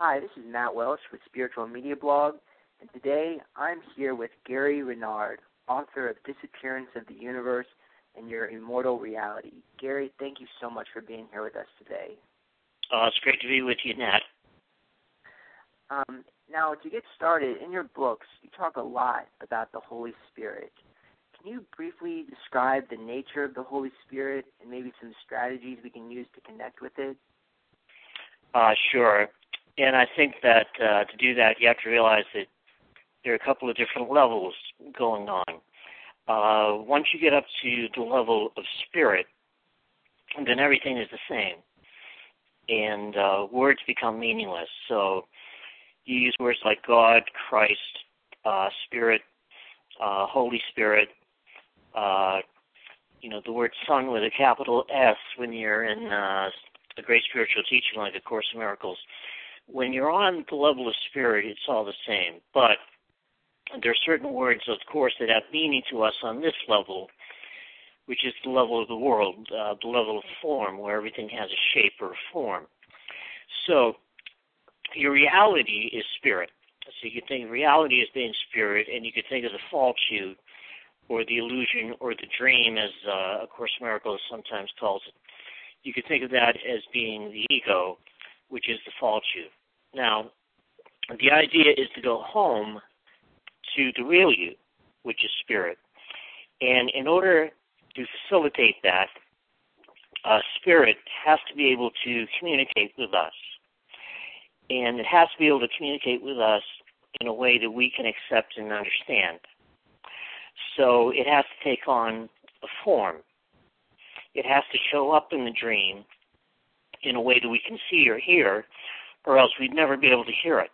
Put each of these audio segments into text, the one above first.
Hi, this is Matt Welsh with Spiritual Media Blog, and today I'm here with Gary Renard, author of Disappearance of the Universe and Your Immortal Reality. Gary, thank you so much for being here with us today. Uh, it's great to be with you, Matt. Um, now, to get started, in your books, you talk a lot about the Holy Spirit. Can you briefly describe the nature of the Holy Spirit and maybe some strategies we can use to connect with it? Uh, sure. And I think that uh, to do that, you have to realize that there are a couple of different levels going on. Uh, once you get up to the level of spirit, then everything is the same. And uh, words become meaningless. So you use words like God, Christ, uh, Spirit, uh, Holy Spirit, uh, you know, the word Son with a capital S when you're in uh, a great spiritual teaching like A Course in Miracles. When you're on the level of spirit, it's all the same. But there are certain words, of course, that have meaning to us on this level, which is the level of the world, uh, the level of form, where everything has a shape or a form. So your reality is spirit. So you can think reality as being spirit, and you could think of the you, or the illusion, or the dream, as uh, A Course in Miracles sometimes calls it. You could think of that as being the ego, which is the you. Now, the idea is to go home to the real you, which is spirit. And in order to facilitate that, uh, spirit has to be able to communicate with us. And it has to be able to communicate with us in a way that we can accept and understand. So it has to take on a form. It has to show up in the dream in a way that we can see or hear, or else we'd never be able to hear it,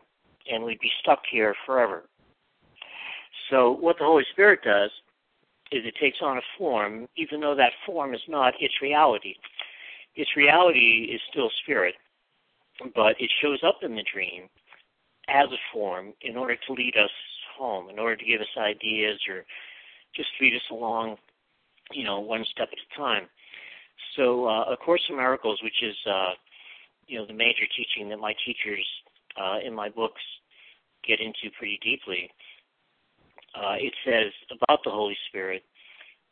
and we'd be stuck here forever. So what the Holy Spirit does is it takes on a form, even though that form is not its reality. Its reality is still spirit, but it shows up in the dream as a form in order to lead us home, in order to give us ideas or just lead us along, you know, one step at a time. So, uh, A Course in Miracles, which is, uh, you know, the major teaching that my teachers uh, in my books get into pretty deeply, uh, it says about the Holy Spirit,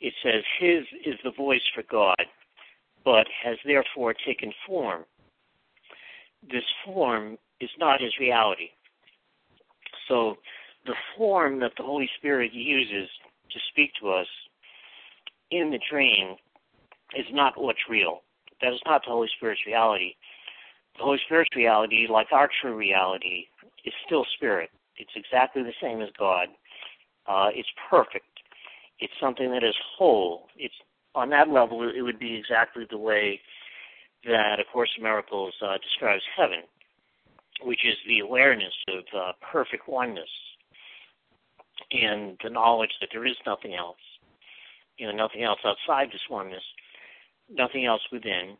it says, His is the voice for God, but has therefore taken form. This form is not his reality. So the form that the Holy Spirit uses to speak to us in the dream is not what's real. That is not the Holy Spirit's reality. The Holy Spirit's reality, like our true reality, is still spirit. It's exactly the same as God. Uh, it's perfect. It's something that is whole. It's on that level. It would be exactly the way that A Course in Miracles uh, describes heaven, which is the awareness of uh, perfect oneness and the knowledge that there is nothing else. You know, nothing else outside this oneness, nothing else within.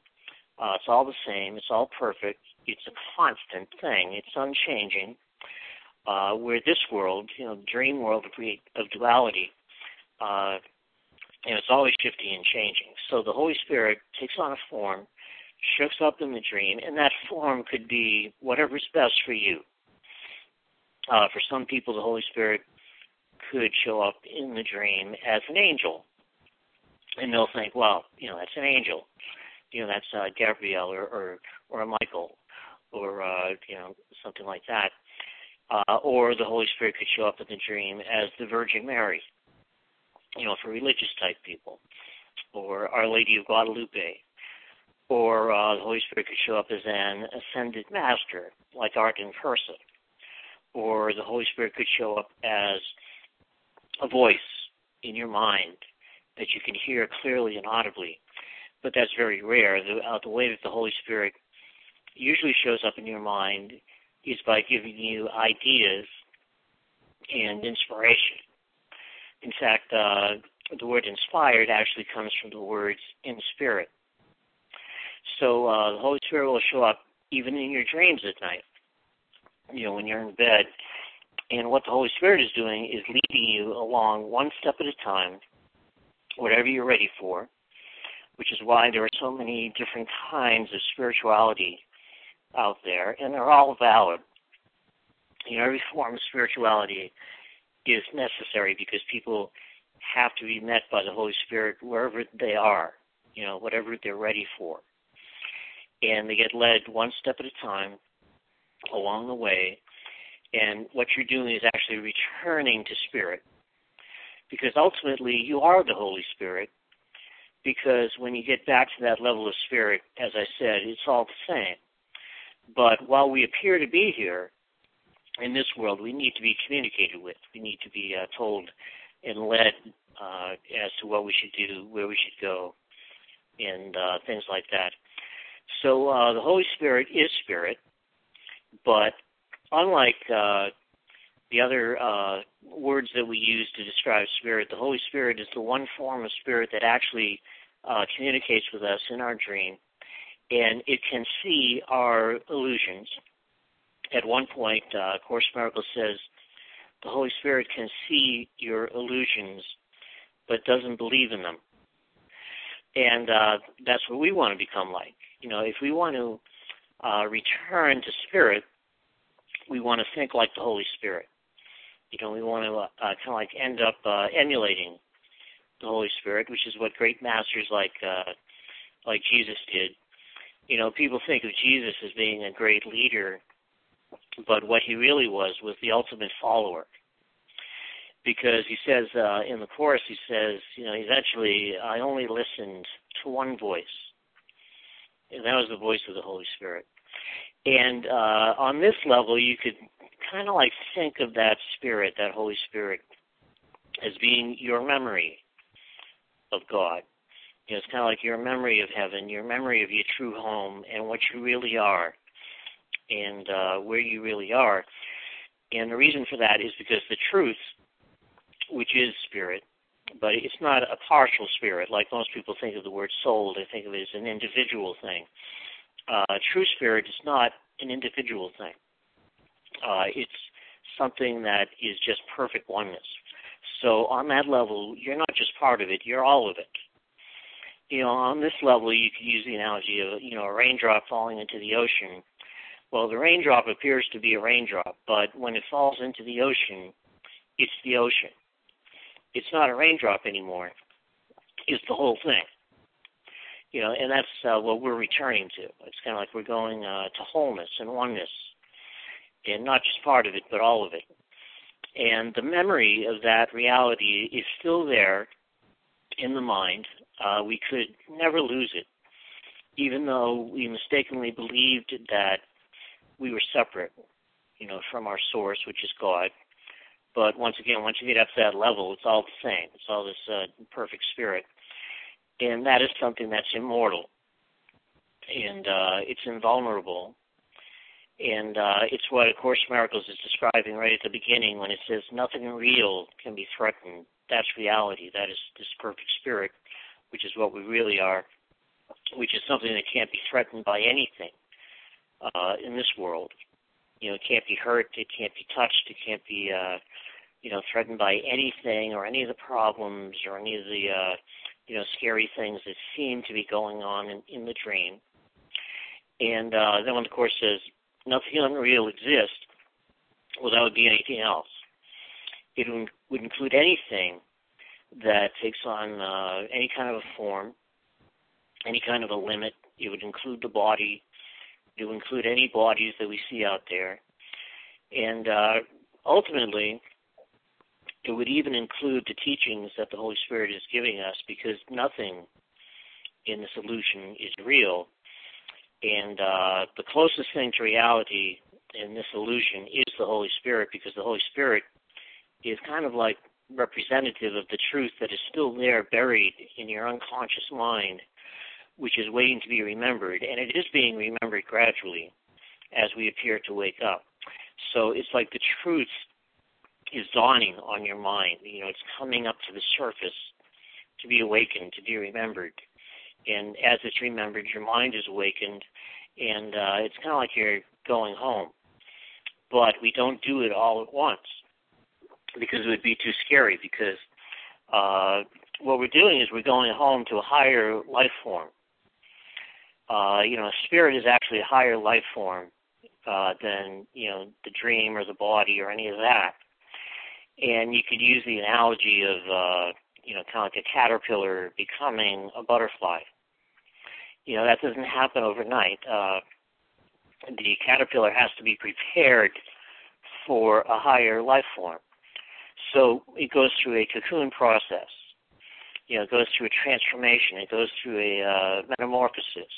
Uh, it's all the same. It's all perfect. It's a constant thing. It's unchanging uh, where this world, you know, dream world of, of duality, uh, know, it's always shifting and changing. So the Holy Spirit takes on a form, shows up in the dream, and that form could be whatever's best for you. Uh, for some people, the Holy Spirit could show up in the dream as an angel, and they'll think, well, you know, that's an angel. You know, that's uh, Gabriel or, or or Michael, or uh, you know, something like that uh, or the Holy Spirit could show up in the dream as the Virgin Mary, you know, for religious type people, or Our Lady of Guadalupe, or uh, the Holy Spirit could show up as an ascended master, like person, or the Holy Spirit could show up as a voice in your mind that you can hear clearly and audibly. But that's very rare. The, uh, the way that the Holy Spirit usually shows up in your mind is by giving you ideas and inspiration. In fact, uh, the word inspired actually comes from the words in spirit. So uh, the Holy Spirit will show up even in your dreams at night, you know, when you're in bed. And what the Holy Spirit is doing is leading you along one step at a time, whatever you're ready for, which is why there are so many different kinds of spirituality out there, and they're all valid. You know, every form of spirituality is necessary because people have to be met by the Holy Spirit wherever they are, you know, whatever they're ready for. And they get led one step at a time along the way. And what you're doing is actually returning to Spirit. Because ultimately, you are the Holy Spirit. Because when you get back to that level of Spirit, as I said, it's all the same. But while we appear to be here in this world, we need to be communicated with. We need to be uh, told and led uh, as to what we should do, where we should go, and uh, things like that. So uh, the Holy Spirit is Spirit, but unlike uh, the other uh, words that we use to describe Spirit, the Holy Spirit is the one form of Spirit that actually uh, communicates with us in our dream, and it can see our illusions. At one point, uh, Course Miracle says the Holy Spirit can see your illusions, but doesn't believe in them. And uh, that's what we want to become like. You know, if we want to uh, return to spirit, we want to think like the Holy Spirit. You know, we want to uh, kind of like end up uh, emulating the Holy Spirit, which is what great masters like uh, like Jesus did. You know, people think of Jesus as being a great leader but what he really was was the ultimate follower. Because he says uh, in the Course, he says, you know, he's actually, I only listened to one voice, and that was the voice of the Holy Spirit. And uh, on this level, you could kind of like think of that Spirit, that Holy Spirit, as being your memory of God. You know, it's kind of like your memory of heaven, your memory of your true home, and what you really are and uh, where you really are. And the reason for that is because the truth, which is spirit, but it's not a partial spirit like most people think of the word soul. They think of it as an individual thing. Uh, true spirit is not an individual thing. Uh, it's something that is just perfect oneness. So on that level, you're not just part of it; you're all of it. You know, on this level, you could use the analogy of you know a raindrop falling into the ocean well, the raindrop appears to be a raindrop, but when it falls into the ocean, it's the ocean. It's not a raindrop anymore. It's the whole thing. You know, and that's uh, what we're returning to. It's kind of like we're going uh, to wholeness and oneness, and not just part of it, but all of it. And the memory of that reality is still there in the mind. Uh, we could never lose it, even though we mistakenly believed that we were separate, you know, from our source, which is God. But once again, once you get up to that level, it's all the same. It's all this uh, perfect spirit, and that is something that's immortal, and uh, it's invulnerable, and uh, it's what A Course Miracles is describing right at the beginning when it says nothing real can be threatened. That's reality. That is this perfect spirit, which is what we really are, which is something that can't be threatened by anything uh, in this world. You know, it can't be hurt, it can't be touched, it can't be, uh, you know, threatened by anything or any of the problems or any of the, uh, you know, scary things that seem to be going on in, in the dream. And uh, then when the Course says nothing unreal exists, well, that would be anything else. It would include anything that takes on uh, any kind of a form, any kind of a limit. It would include the body, It would include any bodies that we see out there. And uh, ultimately, it would even include the teachings that the Holy Spirit is giving us because nothing in the solution is real. And uh, the closest thing to reality in this illusion is the Holy Spirit because the Holy Spirit is kind of like representative of the truth that is still there buried in your unconscious mind which is waiting to be remembered, and it is being remembered gradually as we appear to wake up. So it's like the truth is dawning on your mind. You know, it's coming up to the surface to be awakened, to be remembered. And as it's remembered, your mind is awakened, and uh, it's kind of like you're going home. But we don't do it all at once because it would be too scary. Because uh, what we're doing is we're going home to a higher life form uh, you know, a spirit is actually a higher life form uh, than you know the dream or the body or any of that. And you could use the analogy of uh, you know kind of like a caterpillar becoming a butterfly. You know that doesn't happen overnight. Uh, the caterpillar has to be prepared for a higher life form. So it goes through a cocoon process. You know, it goes through a transformation. It goes through a uh, metamorphosis.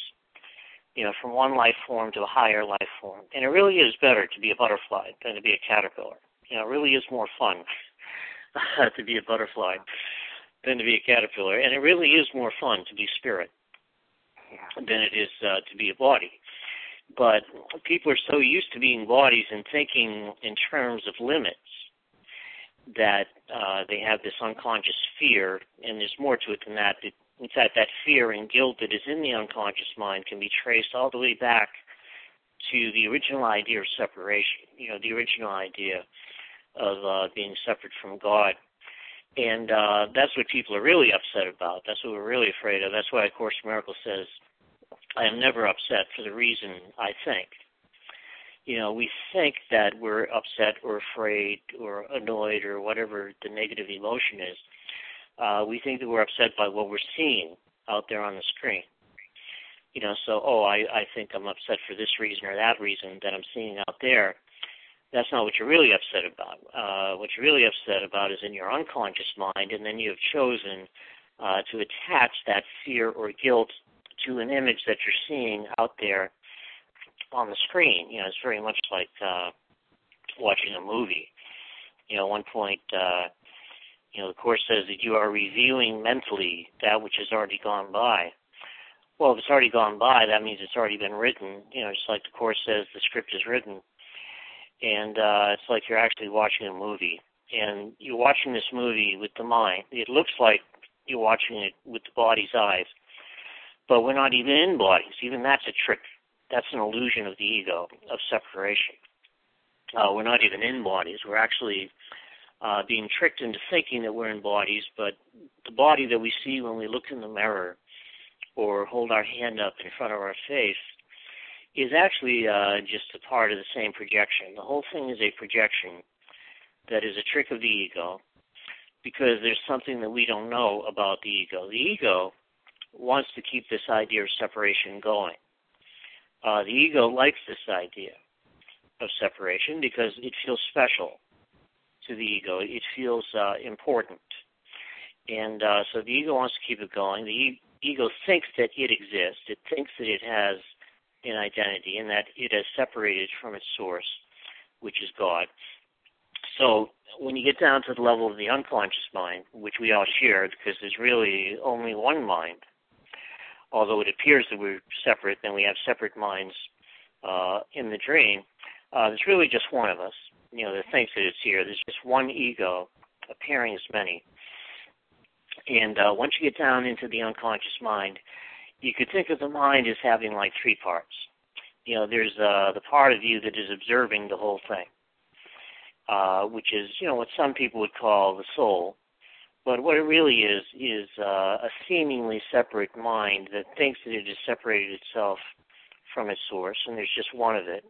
You know, from one life form to a higher life form. And it really is better to be a butterfly than to be a caterpillar. You know, it really is more fun to be a butterfly than to be a caterpillar. And it really is more fun to be spirit than it is uh, to be a body. But people are so used to being bodies and thinking in terms of limits that uh, they have this unconscious fear, and there's more to it than that. In fact, that fear and guilt that is in the unconscious mind can be traced all the way back to the original idea of separation. You know, the original idea of uh, being separate from God. And uh, that's what people are really upset about. That's what we're really afraid of. That's why A Course in Miracles says, I am never upset for the reason I think you know, we think that we're upset or afraid or annoyed or whatever the negative emotion is. Uh, we think that we're upset by what we're seeing out there on the screen. You know, so oh, I I think I'm upset for this reason or that reason that I'm seeing out there. That's not what you're really upset about. Uh, what you're really upset about is in your unconscious mind, and then you have chosen uh, to attach that fear or guilt to an image that you're seeing out there on the screen. You know, it's very much like uh, watching a movie. You know, at one point, uh, you know, the course says that you are reviewing mentally that which has already gone by. Well, if it's already gone by, that means it's already been written. You know, just like the course says, the script is written, and uh, it's like you're actually watching a movie, and you're watching this movie with the mind. It looks like you're watching it with the body's eyes, but we're not even in bodies. Even that's a trick that's an illusion of the ego, of separation. Uh, we're not even in bodies. We're actually uh, being tricked into thinking that we're in bodies, but the body that we see when we look in the mirror or hold our hand up in front of our face is actually uh, just a part of the same projection. The whole thing is a projection that is a trick of the ego because there's something that we don't know about the ego. The ego wants to keep this idea of separation going. Uh, the ego likes this idea of separation because it feels special to the ego. It feels uh, important. And uh, so the ego wants to keep it going. The e- ego thinks that it exists. It thinks that it has an identity and that it has separated from its source, which is God. So when you get down to the level of the unconscious mind, which we all share, because there's really only one mind, although it appears that we're separate and we have separate minds uh, in the dream, uh, there's really just one of us, you know, that thinks that it's here. There's just one ego appearing as many. And uh, once you get down into the unconscious mind, you could think of the mind as having like three parts. You know, there's uh, the part of you that is observing the whole thing, uh, which is, you know, what some people would call the soul. But what it really is is uh, a seemingly separate mind that thinks that it has separated itself from its source, and there's just one of it.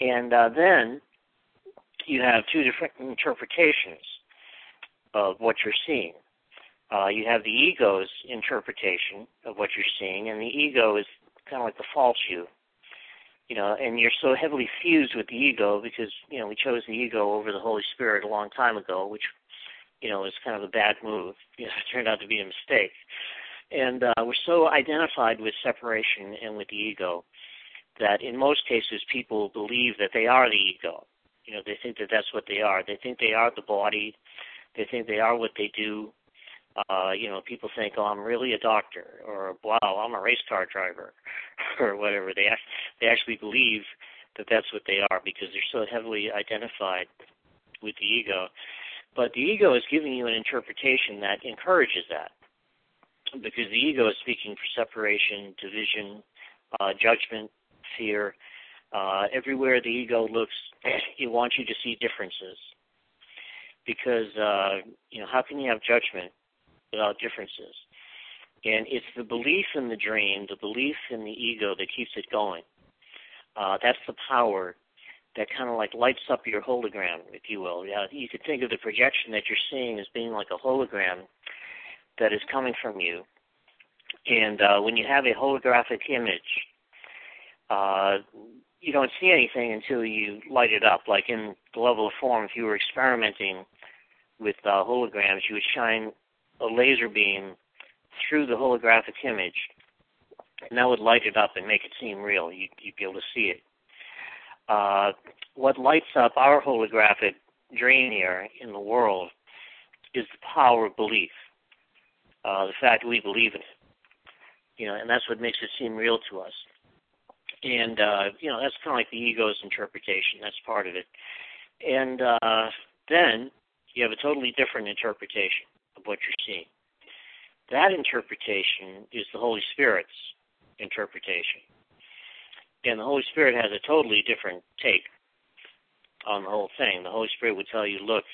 And uh, then you have two different interpretations of what you're seeing. Uh, you have the ego's interpretation of what you're seeing, and the ego is kind of like the false you. You know, and you're so heavily fused with the ego because you know we chose the ego over the Holy Spirit a long time ago, which you know, is kind of a bad move. You know, it turned out to be a mistake. And uh, we're so identified with separation and with the ego that in most cases people believe that they are the ego. You know, they think that that's what they are. They think they are the body. They think they are what they do. Uh, you know, people think, oh, I'm really a doctor, or wow, I'm a race car driver, or whatever. They they actually believe that that's what they are because they're so heavily identified with the ego. But the ego is giving you an interpretation that encourages that. Because the ego is speaking for separation, division, uh, judgment, fear. Uh, everywhere the ego looks, it wants you to see differences. Because, uh, you know, how can you have judgment without differences? And it's the belief in the dream, the belief in the ego that keeps it going. Uh, that's the power that kind of like lights up your hologram, if you will. Yeah, you could think of the projection that you're seeing as being like a hologram that is coming from you. And uh, when you have a holographic image, uh, you don't see anything until you light it up. Like in the level of form, if you were experimenting with uh, holograms, you would shine a laser beam through the holographic image, and that would light it up and make it seem real. You'd, you'd be able to see it. Uh, what lights up our holographic dream here in the world is the power of belief. Uh, the fact that we believe in it. You know, and that's what makes it seem real to us. And uh, you know, that's kind of like the ego's interpretation. That's part of it. And uh, then you have a totally different interpretation of what you're seeing. That interpretation is the Holy Spirit's interpretation. And the Holy Spirit has a totally different take on the whole thing. The Holy Spirit would tell you, look,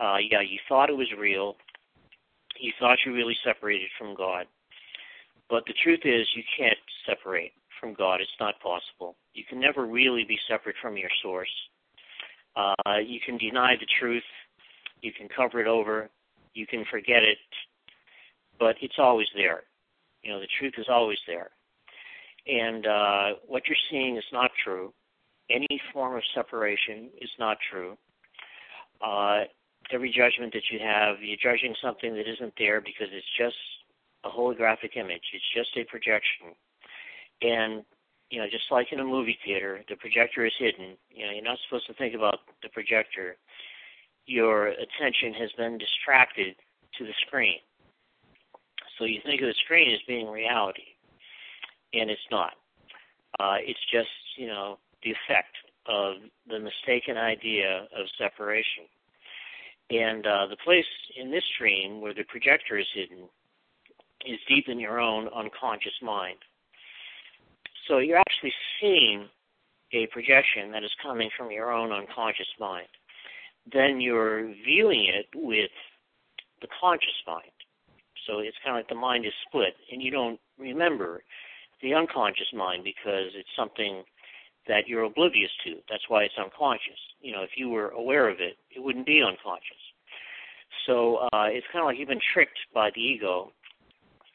uh, yeah, you thought it was real. You thought you really separated from God. But the truth is, you can't separate from God. It's not possible. You can never really be separate from your source. Uh, you can deny the truth. You can cover it over. You can forget it. But it's always there. You know, the truth is always there. And uh, what you're seeing is not true. Any form of separation is not true. Uh, every judgment that you have, you're judging something that isn't there because it's just a holographic image. It's just a projection. And you know, just like in a movie theater, the projector is hidden. You know, you're not supposed to think about the projector. Your attention has been distracted to the screen. So you think of the screen as being reality and it's not. Uh, it's just, you know, the effect of the mistaken idea of separation. And uh, the place in this dream where the projector is hidden is deep in your own unconscious mind. So you're actually seeing a projection that is coming from your own unconscious mind. Then you're viewing it with the conscious mind. So it's kind of like the mind is split, and you don't remember the unconscious mind because it's something that you're oblivious to. That's why it's unconscious. You know, if you were aware of it, it wouldn't be unconscious. So uh, it's kind of like you've been tricked by the ego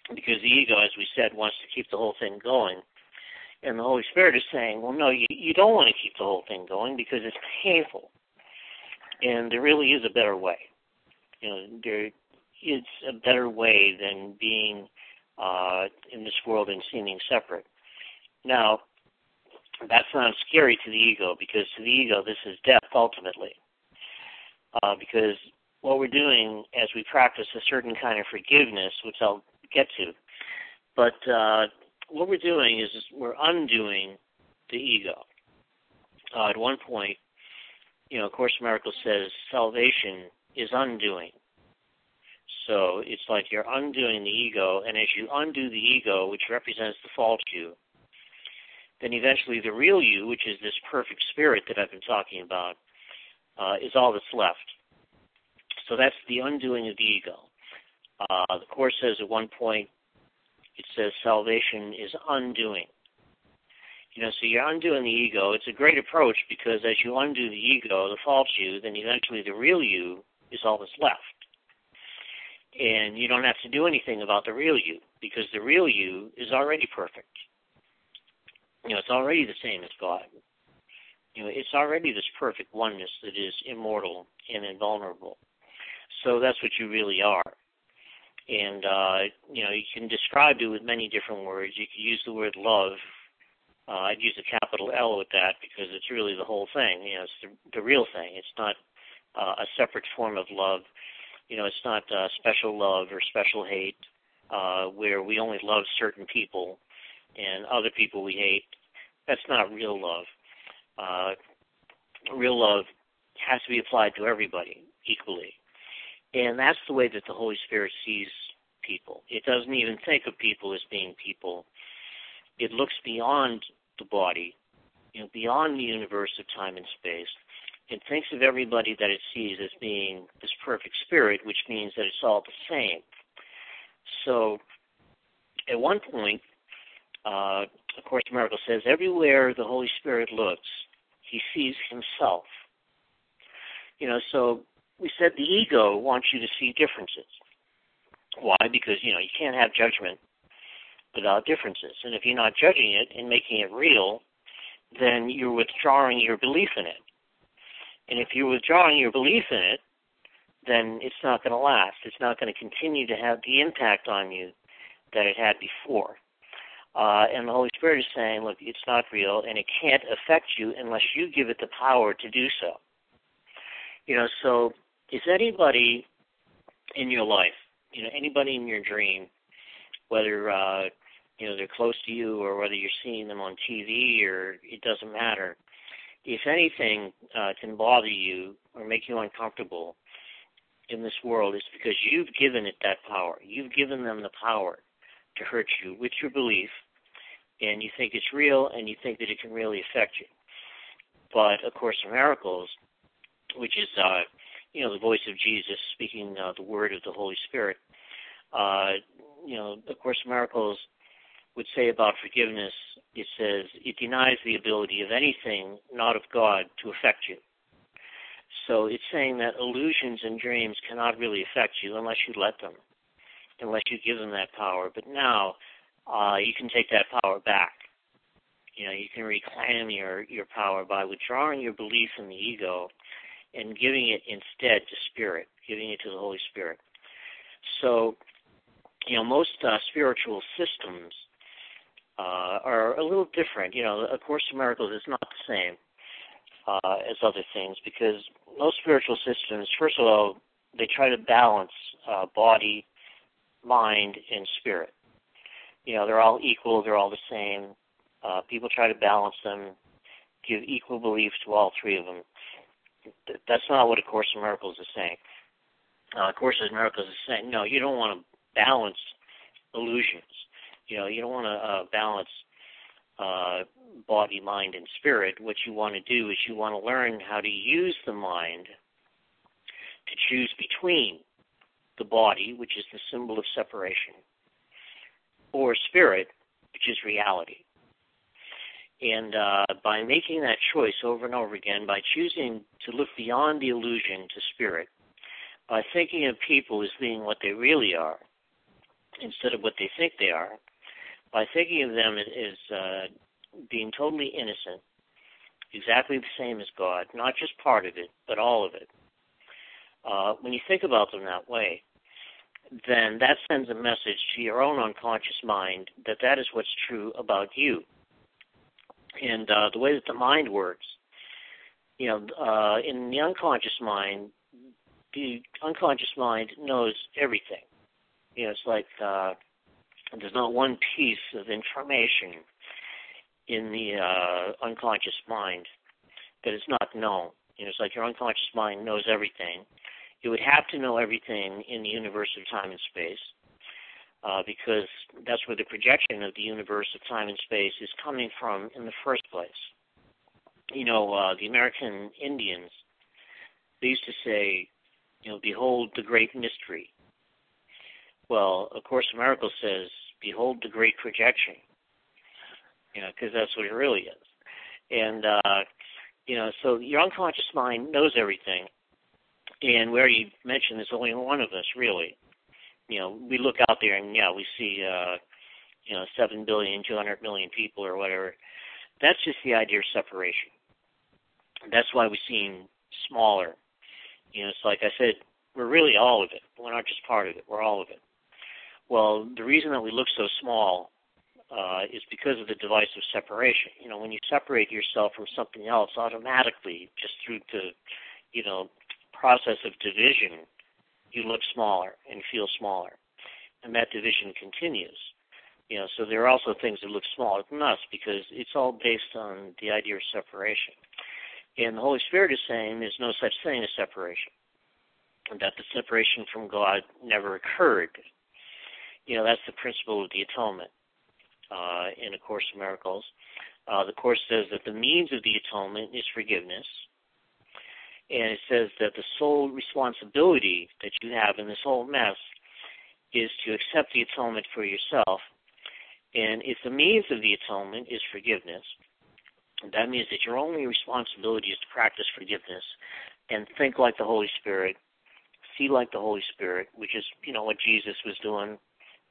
because the ego, as we said, wants to keep the whole thing going. And the Holy Spirit is saying, well, no, you, you don't want to keep the whole thing going because it's painful. And there really is a better way. You know, there is a better way than being uh, in this world and seeming separate. Now, that sounds scary to the ego because to the ego, this is death ultimately. Uh, because what we're doing as we practice a certain kind of forgiveness, which I'll get to, but uh, what we're doing is we're undoing the ego. Uh, at one point, you know, Course in Miracles says salvation is undoing. So it's like you're undoing the ego, and as you undo the ego, which represents the false you, then eventually the real you, which is this perfect spirit that I've been talking about, uh, is all that's left. So that's the undoing of the ego. Uh, the Course says at one point, it says salvation is undoing. You know, so you're undoing the ego. It's a great approach because as you undo the ego, the false you, then eventually the real you is all that's left and you don't have to do anything about the real you because the real you is already perfect. You know, it's already the same as God. You know, it's already this perfect oneness that is immortal and invulnerable. So that's what you really are. And uh, you know, you can describe it with many different words. You could use the word love. Uh, I'd use a capital L with that because it's really the whole thing. You know, it's the, the real thing. It's not uh, a separate form of love you know, it's not uh, special love or special hate uh, where we only love certain people and other people we hate. That's not real love. Uh, real love has to be applied to everybody equally. And that's the way that the Holy Spirit sees people. It doesn't even think of people as being people. It looks beyond the body, you know, beyond the universe of time and space, it thinks of everybody that it sees as being this perfect spirit, which means that it's all the same. So at one point, uh, of course, Miracle says, everywhere the Holy Spirit looks, he sees himself. You know, so we said the ego wants you to see differences. Why? Because, you know, you can't have judgment without differences. And if you're not judging it and making it real, then you're withdrawing your belief in it. And if you're withdrawing your belief in it, then it's not going to last. It's not going to continue to have the impact on you that it had before. Uh, and the Holy Spirit is saying, look, it's not real, and it can't affect you unless you give it the power to do so. You know, so is anybody in your life, you know, anybody in your dream, whether uh, you know they're close to you or whether you're seeing them on TV or it doesn't matter. If anything uh, can bother you or make you uncomfortable in this world, it's because you've given it that power. You've given them the power to hurt you with your belief, and you think it's real, and you think that it can really affect you. But of course, miracles, which is uh, you know the voice of Jesus speaking uh, the word of the Holy Spirit, uh, you know, of course, miracles would say about forgiveness. It says it denies the ability of anything not of God to affect you. So it's saying that illusions and dreams cannot really affect you unless you let them unless you give them that power. But now uh, you can take that power back. You know, you can reclaim your your power by withdrawing your belief in the ego and giving it instead to spirit, giving it to the Holy Spirit. So, you know, most uh, spiritual systems uh, are a little different. You know, A Course in Miracles is not the same uh, as other things because most spiritual systems, first of all, they try to balance uh, body, mind, and spirit. You know, they're all equal, they're all the same. Uh, people try to balance them, give equal belief to all three of them. That's not what A Course in Miracles is saying. Uh, a Course in Miracles is saying, no, you don't want to balance illusions. You know, you don't want to uh, balance uh, body, mind, and spirit. What you want to do is you want to learn how to use the mind to choose between the body, which is the symbol of separation, or spirit, which is reality. And uh, by making that choice over and over again, by choosing to look beyond the illusion to spirit, by thinking of people as being what they really are instead of what they think they are, by thinking of them as uh, being totally innocent, exactly the same as God, not just part of it, but all of it, uh, when you think about them that way, then that sends a message to your own unconscious mind that that is what's true about you. And uh, the way that the mind works, you know, uh, in the unconscious mind, the unconscious mind knows everything. You know, it's like uh, there's not one piece of information in the uh, unconscious mind that is not known. You know, it's like your unconscious mind knows everything, it would have to know everything in the universe of time and space, uh, because that's where the projection of the universe of time and space is coming from in the first place. You know, uh, the American Indians, they used to say, you know, behold the great mystery. Well, of course, the miracle says, behold the great projection. You know, because that's what it really is. And, uh, you know, so your unconscious mind knows everything and where you mentioned there's only one of us really. You know, we look out there and yeah, we see uh, you know seven billion, two hundred million people or whatever. That's just the idea of separation. That's why we seem smaller. You know, it's like I said, we're really all of it. We're not just part of it. We're all of it. Well, the reason that we look so small uh, is because of the device of separation. You know, when you separate yourself from something else, automatically, just through the, you know, process of division, you look smaller and feel smaller. And that division continues. You know, so there are also things that look smaller than us because it's all based on the idea of separation. And the Holy Spirit is saying there's no such thing as separation. And that the separation from God never occurred. You know, that's the principle of the atonement uh, in A Course in Miracles. Uh, the Course says that the means of the atonement is forgiveness, and it says that the sole responsibility that you have in this whole mess is to accept the atonement for yourself And if the means of the atonement is forgiveness, that means that your only responsibility is to practice forgiveness and think like the Holy Spirit, see like the Holy Spirit, which is, you know, what Jesus was doing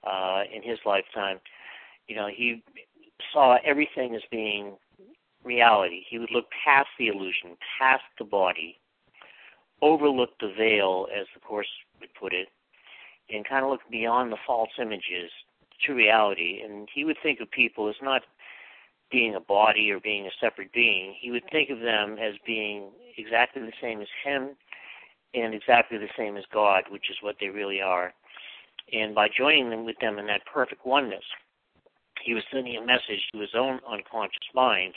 uh, in his lifetime. You know, he saw everything as being reality. He would look past the illusion, past the body, overlook the veil, as the Course would put it, and kind of look beyond the false images to reality. And he would think of people as not being a body or being a separate being. He would think of them as being exactly the same as him and exactly the same as God, which is what they really are. And by joining them with them in that perfect oneness, he was sending a message to his own unconscious mind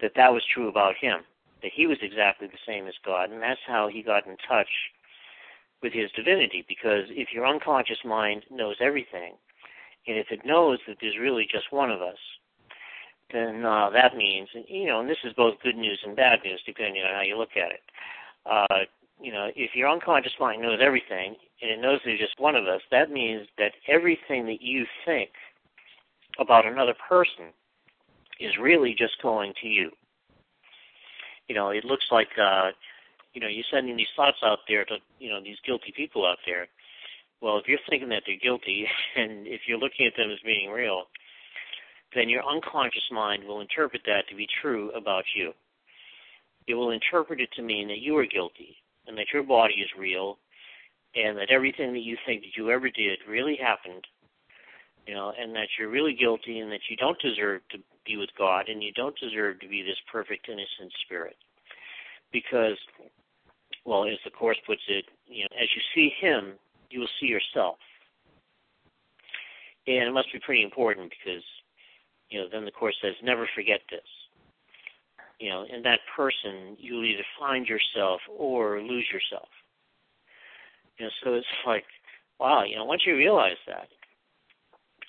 that that was true about him, that he was exactly the same as God, and that's how he got in touch with his divinity. Because if your unconscious mind knows everything, and if it knows that there's really just one of us, then uh, that means, and, you know, and this is both good news and bad news depending on how you look at it. Uh, you know, if your unconscious mind knows everything and it knows there's just one of us, that means that everything that you think about another person is really just going to you. You know, it looks like uh, you know you're sending these thoughts out there to you know these guilty people out there. Well, if you're thinking that they're guilty, and if you're looking at them as being real, then your unconscious mind will interpret that to be true about you. It will interpret it to mean that you are guilty and that your body is real and that everything that you think that you ever did really happened, you know, and that you're really guilty and that you don't deserve to be with God and you don't deserve to be this perfect innocent spirit. Because well, as the course puts it, you know, as you see him, you will see yourself. And it must be pretty important because you know, then the course says, never forget this. You know, in that person, you'll either find yourself or lose yourself. You know, so it's like, wow, you know, once you realize that,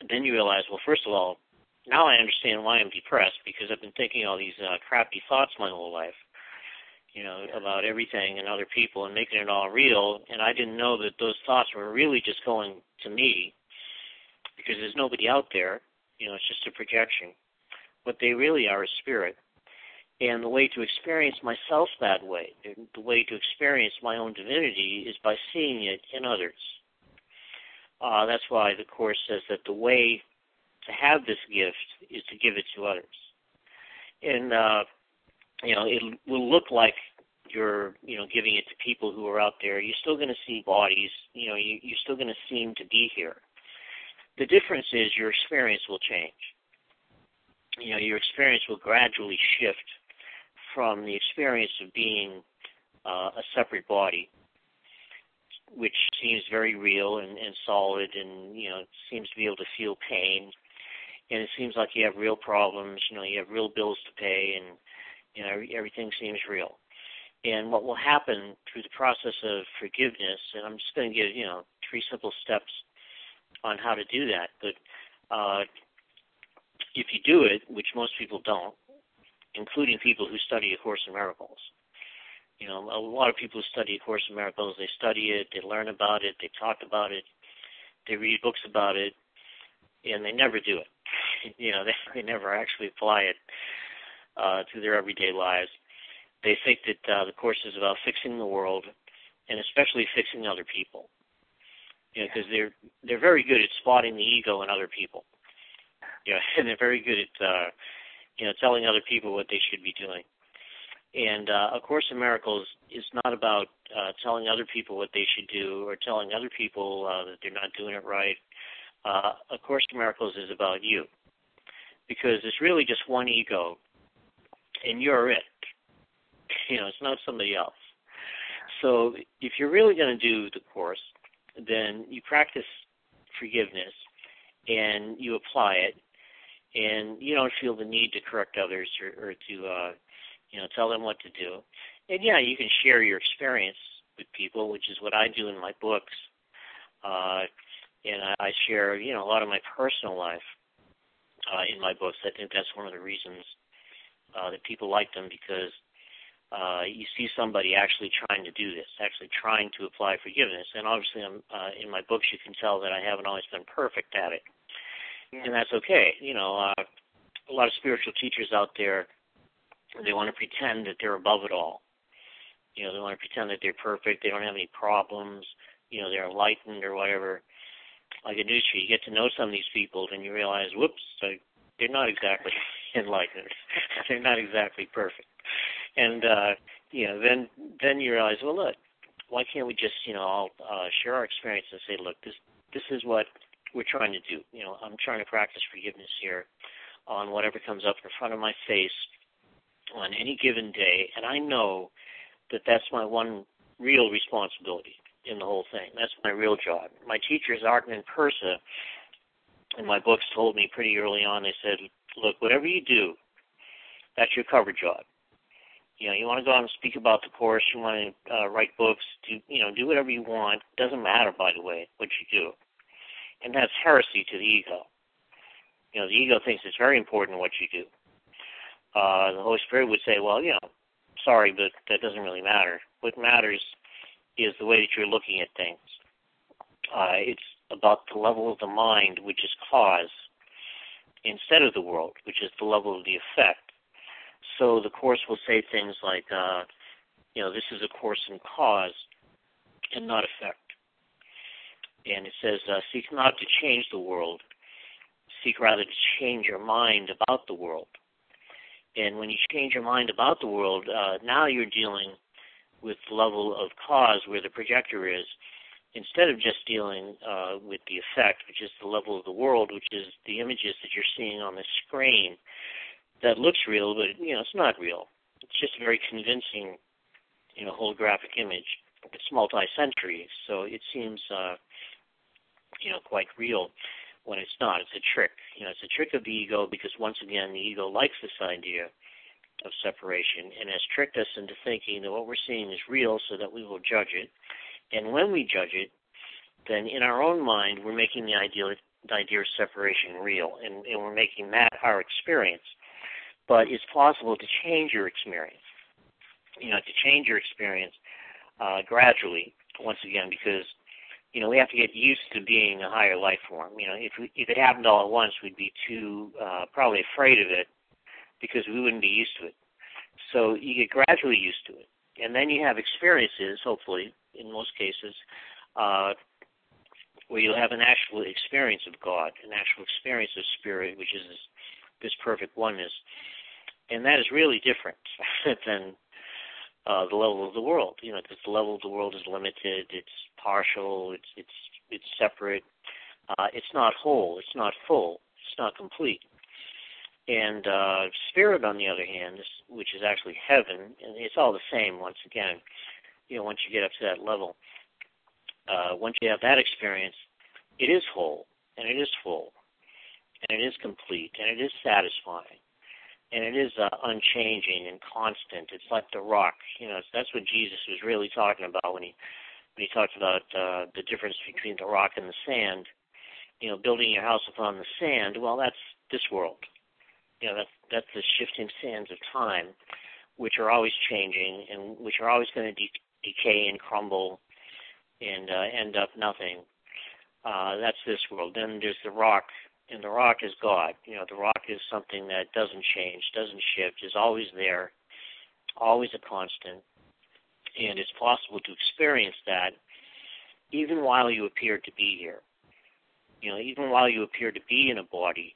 then you realize, well, first of all, now I understand why I'm depressed because I've been thinking all these uh, crappy thoughts my whole life, you know, about everything and other people and making it all real. And I didn't know that those thoughts were really just going to me because there's nobody out there you know, it's just a projection. What they really are is spirit. And the way to experience myself that way, the way to experience my own divinity is by seeing it in others. Uh, that's why the Course says that the way to have this gift is to give it to others. And, uh, you know, it will look like you're, you know, giving it to people who are out there. You're still going to see bodies, you know, you, you're still going to seem to be here. The difference is your experience will change. You know, your experience will gradually shift from the experience of being uh, a separate body, which seems very real and, and solid, and you know, seems to be able to feel pain, and it seems like you have real problems. You know, you have real bills to pay, and you know, everything seems real. And what will happen through the process of forgiveness, and I'm just going to give you know three simple steps on how to do that. But uh, if you do it, which most people don't, including people who study A Course in Miracles, you know, a lot of people who study A Course in Miracles, they study it, they learn about it, they talk about it, they read books about it, and they never do it. you know, they, they never actually apply it uh, to their everyday lives. They think that uh, the Course is about fixing the world, and especially fixing other people you know, because they're they're very good at spotting the ego in other people. You know, and they're very good at uh, you know telling other people what they should be doing. And uh, A Course in Miracles is not about uh, telling other people what they should do or telling other people uh, that they're not doing it right. Uh, A Course in Miracles is about you, because it's really just one ego, and you're it. You know, it's not somebody else. So if you're really going to do the course, then you practice forgiveness and you apply it, and you don't feel the need to correct others or, or to uh, you know tell them what to do. And yeah, you can share your experience with people, which is what I do in my books. Uh, and I, I share, you know, a lot of my personal life uh, in my books. I think that's one of the reasons uh, that people like them because uh, you see somebody actually trying to do this, actually trying to apply forgiveness. And obviously, I'm, uh, in my books, you can tell that I haven't always been perfect at it. And that's okay. You know, uh, a lot of spiritual teachers out there, they want to pretend that they're above it all. You know, they want to pretend that they're perfect, they don't have any problems, you know, they're enlightened or whatever. Like a Nietzsche, you get to know some of these people, then you realize, whoops, they're not exactly enlightened. they're not exactly perfect. And uh, you know, then then you realize, well, look, why can't we just, you know, all uh, share our experience and say, look, this this is what we're trying to do. You know, I'm trying to practice forgiveness here on whatever comes up in front of my face on any given day, and I know that that's my one real responsibility in the whole thing. That's my real job. My teachers, Arten and Pursah, in my books told me pretty early on, they said, look, whatever you do, that's your cover job. You know, you want to go out and speak about the course, you want to uh, write books, do you know, do whatever you want. Doesn't matter, by the way, what you do, and that's heresy to the ego. You know, the ego thinks it's very important what you do. Uh, the Holy Spirit would say, well, you know, sorry, but that doesn't really matter. What matters is the way that you're looking at things. Uh, it's about the level of the mind, which is cause, instead of the world, which is the level of the effect. So the course will say things like, uh, you know, this is a course in cause and not effect. And it says, uh, seek not to change the world, seek rather to change your mind about the world. And when you change your mind about the world, uh, now you're dealing with the level of cause where the projector is, instead of just dealing uh, with the effect, which is the level of the world, which is the images that you're seeing on the screen that looks real, but you know it's not real. It's just a very convincing, you know, holographic image. It's multi-sensory, so it seems, uh, you know, quite real when it's not. It's a trick. You know, it's a trick of the ego because once again, the ego likes this idea of separation and has tricked us into thinking that what we're seeing is real, so that we will judge it. And when we judge it, then in our own mind, we're making the idea the idea of separation real, and, and we're making that our experience but it's possible to change your experience. You know, to change your experience uh, gradually, once again, because you know we have to get used to being a higher life form. You know, if we, if it happened all at once, we'd be too uh, probably afraid of it because we wouldn't be used to it. So you get gradually used to it, and then you have experiences, hopefully, in most cases, uh, where you'll have an actual experience of God, an actual experience of spirit, which is this, this perfect oneness and that is really different than uh, the level of the world. You know, because the level of the world is limited, it's partial, it's it's it's separate, uh, it's not whole, it's not full, it's not complete. And uh, spirit, on the other hand, is, which is actually heaven, and it's all the same. Once again, you know, once you get up to that level, uh, once you have that experience, it is whole and it is full, and it is complete and it is satisfying and it is uh, unchanging and constant. It's like the rock. You know, that's what Jesus was really talking about when he when he talked about uh, the difference between the rock and the sand. You know, building your house upon the sand. Well, that's this world. You know, that's that's the shifting sands of time, which are always changing and which are always going to de- decay and crumble and uh, end up nothing. Uh, that's this world. Then there's the rock and the rock is God. You know, the rock is something that doesn't change, doesn't shift, is always there, always a constant. And it's possible to experience that even while you appear to be here. You know, even while you appear to be in a body,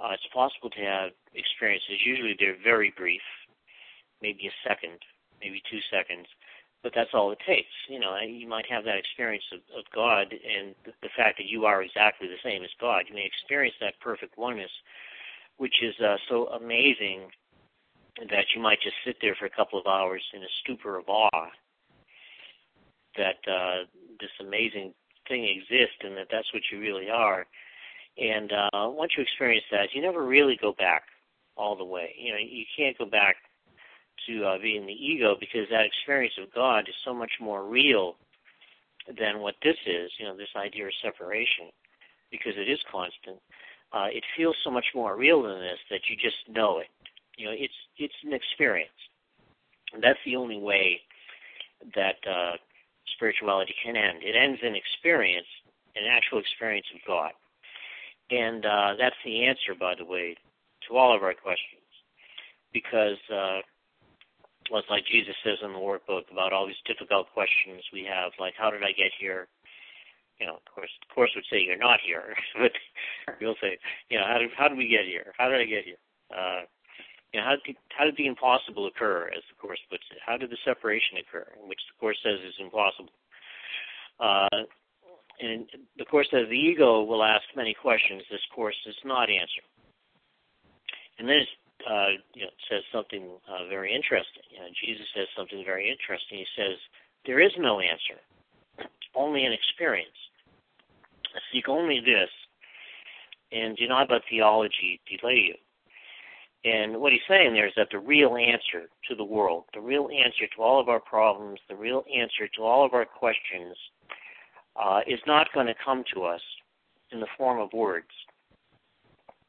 uh, it's possible to have experiences. Usually they're very brief, maybe a second, maybe two seconds, but that's all it takes. You know, you might have that experience of, of God and the, fact that you are exactly the same as God. You may experience that perfect oneness, which is uh, so amazing that you might just sit there for a couple of hours in a stupor of awe that uh, this amazing thing exists and that that's what you really are. And uh, once you experience that, you never really go back all the way. You know, you can't go back to uh, being the ego because that experience of God is so much more real than what this is, you know, this idea of separation, because it is constant. Uh, it feels so much more real than this that you just know it. You know, it's it's an experience. And that's the only way that uh, spirituality can end. It ends in experience, an actual experience of God. And uh, that's the answer, by the way, to all of our questions. Because, uh, it's like Jesus says in the workbook about all these difficult questions we have, like, how did I get here? You know, of course, the course would say you're not here, but you'll say, you know, how did how did we get here? How did I get here? Uh, you know, how did, how did the impossible occur, as the course puts it? How did the separation occur, which the course says is impossible? Uh, and the course says the ego will ask many questions. This course does not answer. And then it uh, you know, says something uh, very interesting. You know, Jesus says something very interesting. He says, "There is no answer, only an experience. Seek only this, and do not let theology delay you." And what he's saying there is that the real answer to the world, the real answer to all of our problems, the real answer to all of our questions, uh, is not going to come to us in the form of words.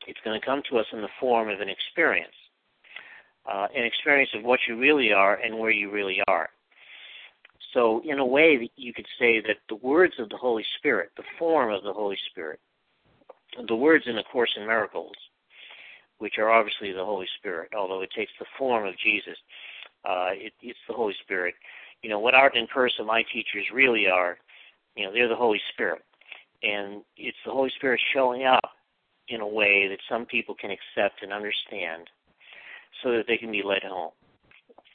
It's going to come to us in the form of an experience, uh, an experience of what you really are and where you really are. So, in a way, you could say that the words of the Holy Spirit, the form of the Holy Spirit, the words in the Course in Miracles, which are obviously the Holy Spirit, although it takes the form of Jesus. Uh, it, it's the Holy Spirit. You know, what Arten and Pursah my teachers really are, you know, they're the Holy Spirit. And it's the Holy Spirit showing up in a way that some people can accept and understand so that they can be led home.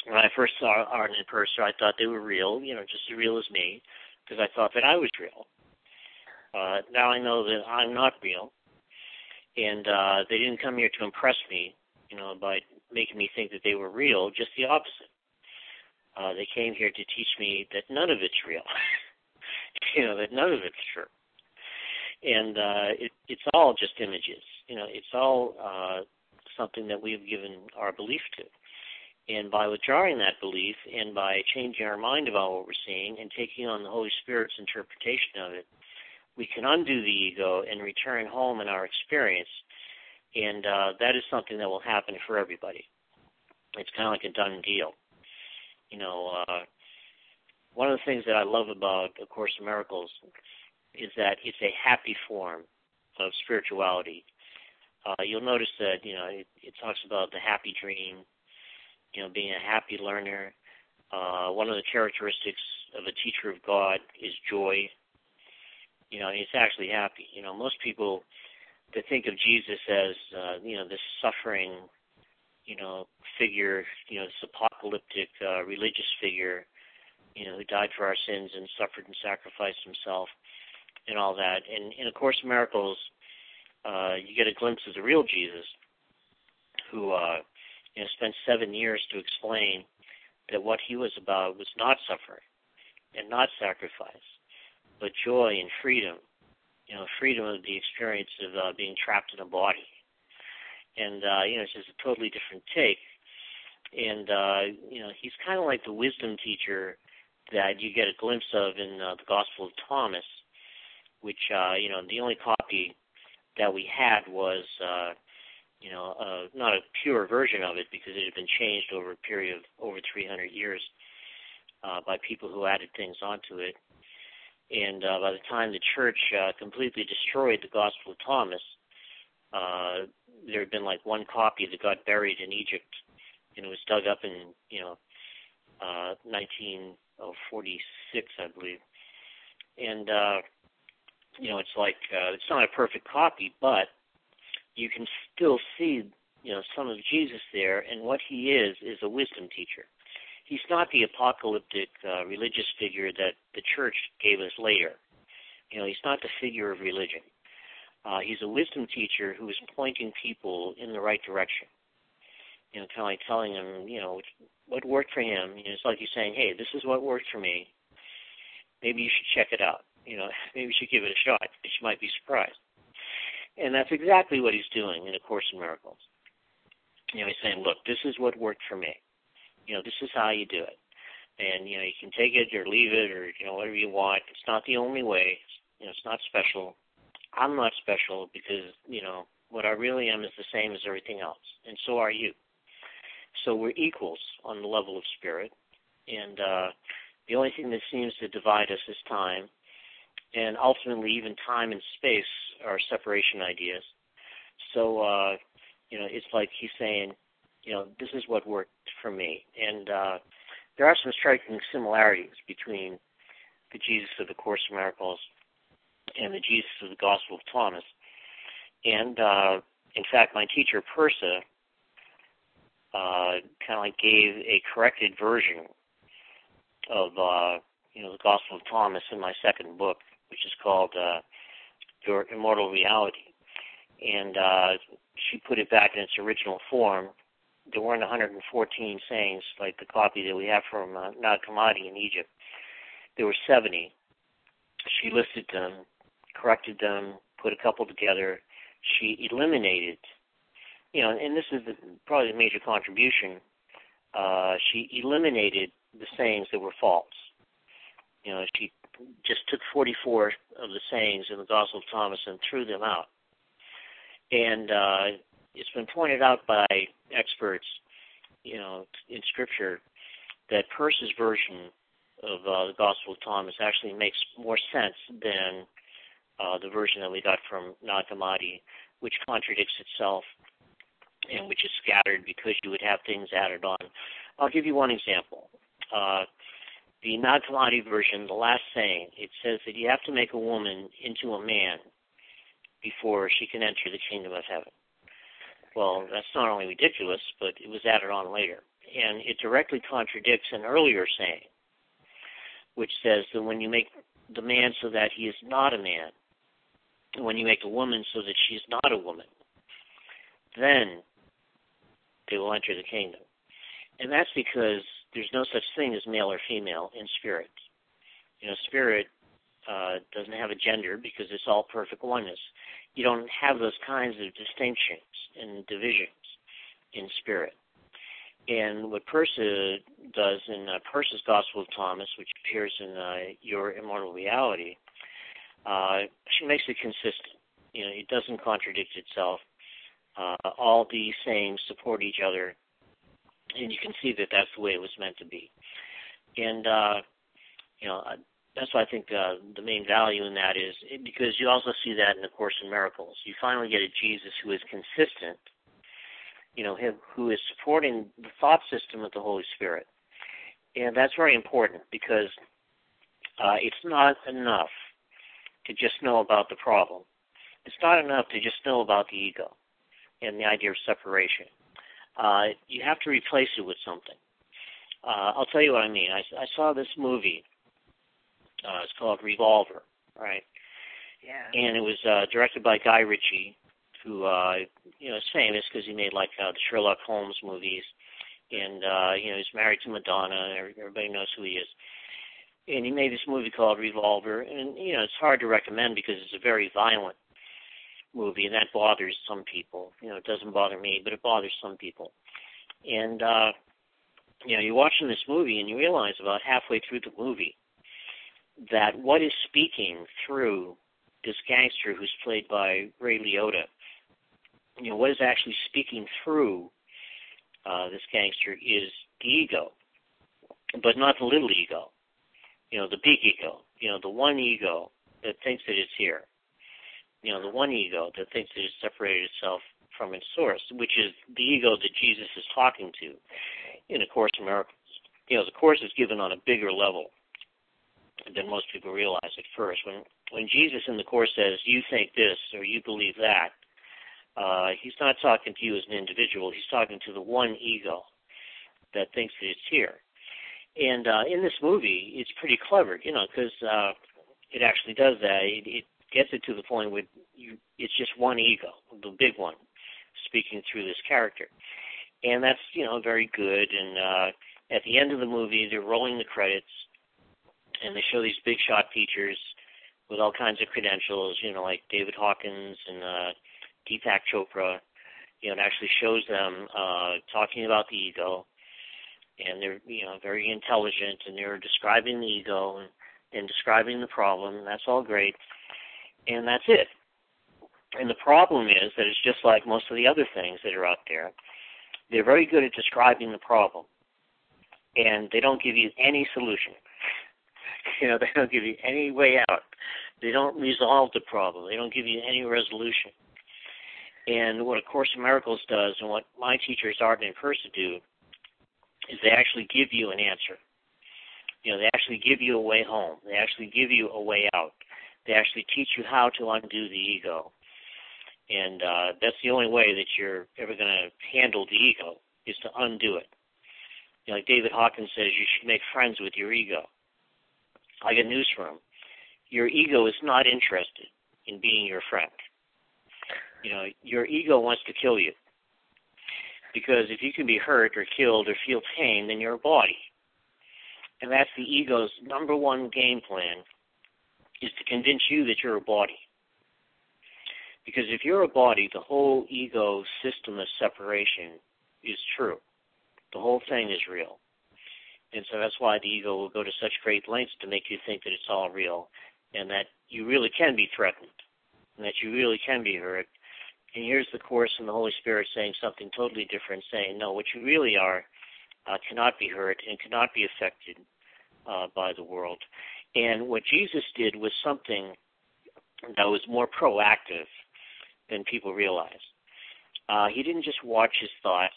When I first saw Arten and Pursah, I thought they were real, you know, just as real as me, because I thought that I was real. Uh, now I know that I'm not real, and uh, they didn't come here to impress me, you know, by making me think that they were real. Just the opposite. Uh, they came here to teach me that none of it's real. you know, that none of it's true. And uh, it, it's all just images. You know, it's all uh, something that we've given our belief to. And by withdrawing that belief and by changing our mind about what we're seeing and taking on the Holy Spirit's interpretation of it, we can undo the ego and return home in our experience. And uh, that is something that will happen for everybody. It's kind of like a done deal. You know, uh, one of the things that I love about A Course in Miracles is that it's a happy form of spirituality. Uh, you'll notice that you know it, it talks about the happy dream, you know, being a happy learner. Uh, one of the characteristics of a teacher of God is joy. You know, he's actually happy. You know, most people that think of Jesus as uh, you know this suffering, you know, figure, you know, this apocalyptic uh, religious figure, you know, who died for our sins and suffered and sacrificed himself, and all that. And in A Course in Miracles, uh, you get a glimpse of the real Jesus, who uh, you know spent seven years to explain that what he was about was not suffering and not sacrifice, but joy and freedom. You know, freedom of the experience of uh, being trapped in a body. And uh, you know, it's just a totally different take. And uh, you know, he's kind of like the wisdom teacher that you get a glimpse of in uh, the Gospel of Thomas, which uh, you know, the only copy that we had was uh, you know, uh, not a pure version of it because it had been changed over a period of over 300 years uh, by people who added things onto it. And uh, by the time the church uh, completely destroyed the Gospel of Thomas, uh, there had been like one copy that got buried in Egypt, and it was dug up in you know uh, 1946, I believe. And uh, you know, it's like uh, it's not a perfect copy, but you can still see you know some of Jesus there, and what he is is a wisdom teacher he's not the apocalyptic uh, religious figure that the church gave us later. You know, he's not the figure of religion. Uh, he's a wisdom teacher who is pointing people in the right direction. You know, kind of like telling them, you know, what worked for him. You know, it's like he's saying, hey, this is what worked for me. Maybe you should check it out. You know, maybe you should give it a shot. You might be surprised. And that's exactly what he's doing in A Course in Miracles. You know, he's saying, look, this is what worked for me you know, this is how you do it. And, you know, you can take it or leave it or, you know, whatever you want. It's not the only way. You know, it's not special. I'm not special because, you know, what I really am is the same as everything else. And so are you. So we're equals on the level of spirit. And uh, the only thing that seems to divide us is time. And ultimately, even time and space are separation ideas. So, uh, you know, it's like he's saying, you know, this is what worked for me. And uh, there are some striking similarities between the Jesus of the Course of Miracles and the Jesus of the Gospel of Thomas. And uh, in fact, my teacher Pursah uh, kind of like gave a corrected version of uh, you know the Gospel of Thomas in my second book, which is called uh, Your Immortal Reality, and uh, she put it back in its original form. There weren't 114 sayings like the copy that we have from uh, Nag Hammadi in Egypt. There were 70. She listed them, corrected them, put a couple together. She eliminated, you know, and this is the, probably a major contribution. Uh, she eliminated the sayings that were false. You know, she just took 44 of the sayings in the Gospel of Thomas and threw them out. And uh, it's been pointed out by experts, you know, in Scripture, that Pursah's version of uh, the Gospel of Thomas actually makes more sense than uh, the version that we got from Nag Hammadi, which contradicts itself and which is scattered because you would have things added on. I'll give you one example. Uh, the Nag version, the last saying, it says that you have to make a woman into a man before she can enter the kingdom of heaven. Well, that's not only ridiculous, but it was added on later. And it directly contradicts an earlier saying, which says that when you make the man so that he is not a man, and when you make a woman so that she is not a woman, then they will enter the kingdom. And that's because there's no such thing as male or female in spirit. You know, spirit uh, doesn't have a gender because it's all perfect oneness. You don't have those kinds of distinctions and divisions in spirit. And what Pursah does in uh, Pursah's Gospel of Thomas, which appears in uh, Your Immortal Reality, uh, she makes it consistent. You know, it doesn't contradict itself. Uh, all these sayings support each other and you can see that that's the way it was meant to be. And uh, you know, that's why I think uh, the main value in that is because you also see that in the Course in Miracles. You finally get a Jesus who is consistent. You know, who is supporting the thought system of the Holy Spirit, and that's very important because uh, it's not enough to just know about the problem. It's not enough to just know about the ego and the idea of separation uh, you have to replace it with something. Uh, I'll tell you what I mean. I, I saw this movie. Uh, it's called Revolver, right? Yeah. And it was uh, directed by Guy Ritchie, who uh, you know is famous because he made like uh, the Sherlock Holmes movies, and uh, you know he's married to Madonna. And everybody knows who he is. And he made this movie called Revolver, and you know it's hard to recommend because it's a very violent movie, and that bothers some people. You know, it doesn't bother me, but it bothers some people. And uh, you know, you're watching this movie, and you realize about halfway through the movie that what is speaking through this gangster who's played by Ray Liotta, you know, what is actually speaking through uh, this gangster is the ego, but not the little ego. You know, the big ego. You know, the one ego that thinks that it's here you know, the one ego that thinks it has separated itself from its source, which is the ego that Jesus is talking to in A Course in Miracles. You know, the Course is given on a bigger level than most people realize at first. When when Jesus in the Course says, you think this or you believe that, uh, he's not talking to you as an individual. He's talking to the one ego that thinks that it's here. And uh, in this movie, it's pretty clever, you know, because uh, it actually does that. It, it gets it to the point where you, it's just one ego, the big one, speaking through this character, and that's you know very good. And uh, at the end of the movie, they're rolling the credits, and they show these big shot features with all kinds of credentials, you know, like David Hawkins and uh, Deepak Chopra. You know, it actually shows them uh, talking about the ego, and they're you know very intelligent, and they're describing the ego and, and describing the problem. That's all great and that's it. And the problem is that it's just like most of the other things that are out there. They're very good at describing the problem, and they don't give you any solution. you know, they don't give you any way out. They don't resolve the problem. They don't give you any resolution. And what A Course in Miracles does, and what my teachers Arten and Pursah do, is they actually give you an answer. You know, they actually give you a way home. They actually give you a way out. They actually teach you how to undo the ego. And uh, that's the only way that you're ever going to handle the ego is to undo it. You know, like David Hawkins says, you should make friends with your ego. I got news for him. Your ego is not interested in being your friend. You know, your ego wants to kill you. Because if you can be hurt or killed or feel pain, then you're a body. And that's the ego's number one game plan is to convince you that you're a body. Because if you're a body, the whole ego system of separation is true. The whole thing is real. And so that's why the ego will go to such great lengths to make you think that it's all real and that you really can be threatened and that you really can be hurt. And here's the Course and the Holy Spirit saying something totally different, saying, no, what you really are uh, cannot be hurt and cannot be affected uh, by the world. And what Jesus did was something that was more proactive than people realize. Uh, he didn't just watch his thoughts.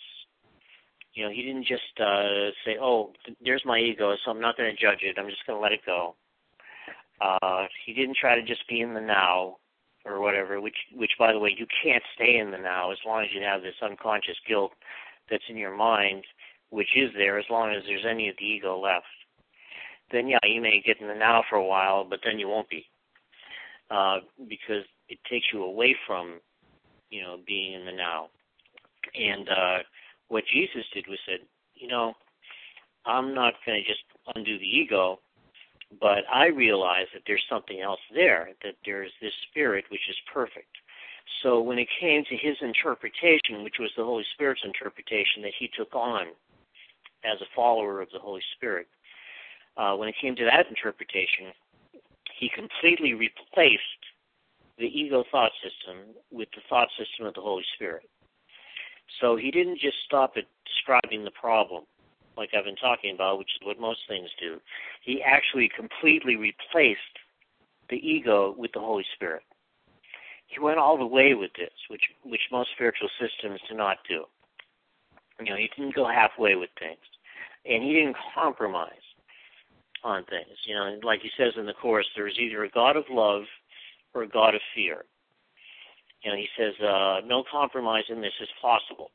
You know, he didn't just uh, say, "Oh, there's my ego, so I'm not going to judge it. I'm just going to let it go." Uh, he didn't try to just be in the now or whatever. Which, which, by the way, you can't stay in the now as long as you have this unconscious guilt that's in your mind, which is there as long as there's any of the ego left then yeah, you may get in the now for a while, but then you won't be, uh, because it takes you away from, you know, being in the now. And uh, what Jesus did was said, you know, I'm not going to just undo the ego, but I realize that there's something else there, that there's this spirit which is perfect. So when it came to his interpretation, which was the Holy Spirit's interpretation that he took on as a follower of the Holy Spirit, uh, when it came to that interpretation, he completely replaced the ego thought system with the thought system of the Holy Spirit. So he didn't just stop at describing the problem, like I've been talking about, which is what most things do. He actually completely replaced the ego with the Holy Spirit. He went all the way with this, which which most spiritual systems do not do. You know, he didn't go halfway with things, and he didn't compromise on things. You know, like he says in the Course, there is either a God of love or a God of fear. You know, he says uh, no compromise in this is possible.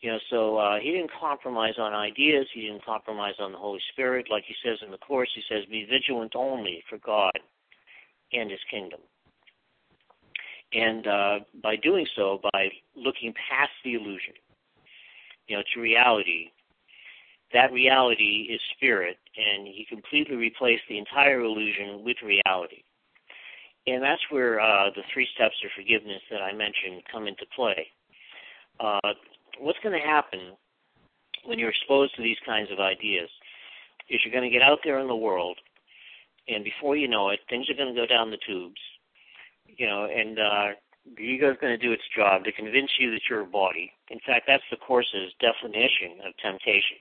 You know, so uh, he didn't compromise on ideas. He didn't compromise on the Holy Spirit. Like he says in the Course, he says, be vigilant only for God and his kingdom. And uh, by doing so, by looking past the illusion, you know, to reality, that reality is spirit, and he completely replaced the entire illusion with reality. And that's where uh, the three steps of forgiveness that I mentioned come into play. Uh, what's going to happen when you're exposed to these kinds of ideas is you're going to get out there in the world, and before you know it, things are going to go down the tubes, you know, and uh, the ego is going to do its job to convince you that you're a body. In fact, that's the Course's definition of temptation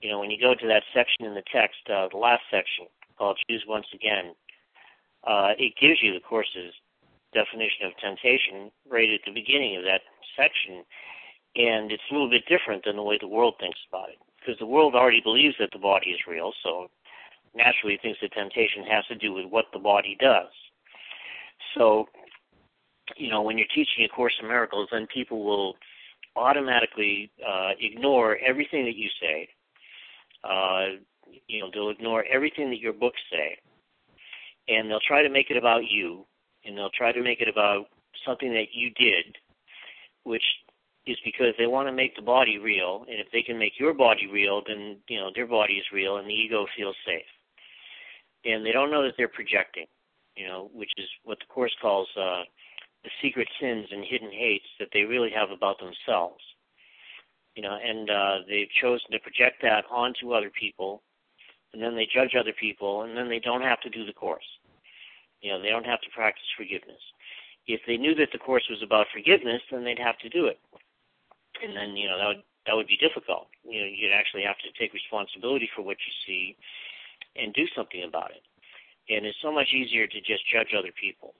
you know, when you go to that section in the text, uh, the last section called Choose Once Again, uh, it gives you the Course's definition of temptation right at the beginning of that section. And it's a little bit different than the way the world thinks about it. Because the world already believes that the body is real, so naturally thinks that temptation has to do with what the body does. So, you know, when you're teaching A Course in Miracles, then people will automatically uh, ignore everything that you say uh, you know, they'll ignore everything that your books say, and they'll try to make it about you, and they'll try to make it about something that you did, which is because they want to make the body real, and if they can make your body real, then you know their body is real, and the ego feels safe. And they don't know that they're projecting, you know, which is what the course calls uh, the secret sins and hidden hates that they really have about themselves you know, and uh, they've chosen to project that onto other people, and then they judge other people, and then they don't have to do the course. You know, they don't have to practice forgiveness. If they knew that the course was about forgiveness, then they'd have to do it, and then you know that would that would be difficult. You know, you'd actually have to take responsibility for what you see and do something about it. and it's so much easier to just judge other people,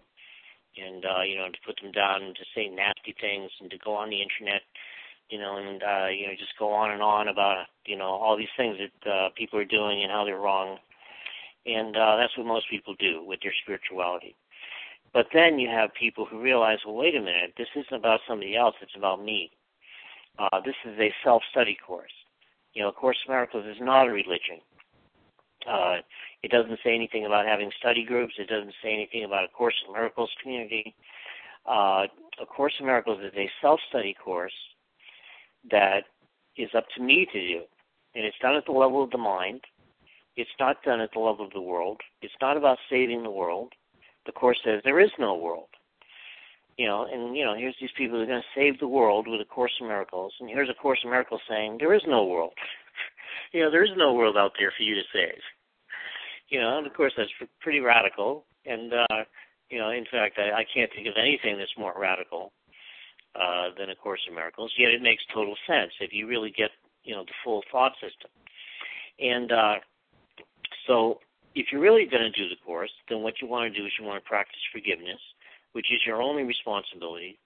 and uh, you know, to put them down and to say nasty things and to go on the internet, you know, and uh, you know, just go on and on about you know all these things that uh, people are doing and how they're wrong, and uh, that's what most people do with their spirituality. But then you have people who realize, well, wait a minute, this isn't about somebody else; it's about me. Uh, this is a self-study course. You know, a Course in Miracles is not a religion. Uh, it doesn't say anything about having study groups. It doesn't say anything about a Course in Miracles community. Uh, a Course in Miracles is a self-study course that is up to me to do, and it's done at the level of the mind. It's not done at the level of the world. It's not about saving the world. The course says there is no world. You know, and you know, here's these people who are going to save the world with a Course in Miracles, and here's a Course in Miracles saying there is no world. you know, there is no world out there for you to save. You know, and of course that's pretty radical. And uh, you know, in fact, I, I can't think of anything that's more radical uh, than A Course in Miracles. Yet it makes total sense if you really get you know the full thought system. And uh, so, if you're really going to do the course, then what you want to do is you want to practice forgiveness, which is your only responsibility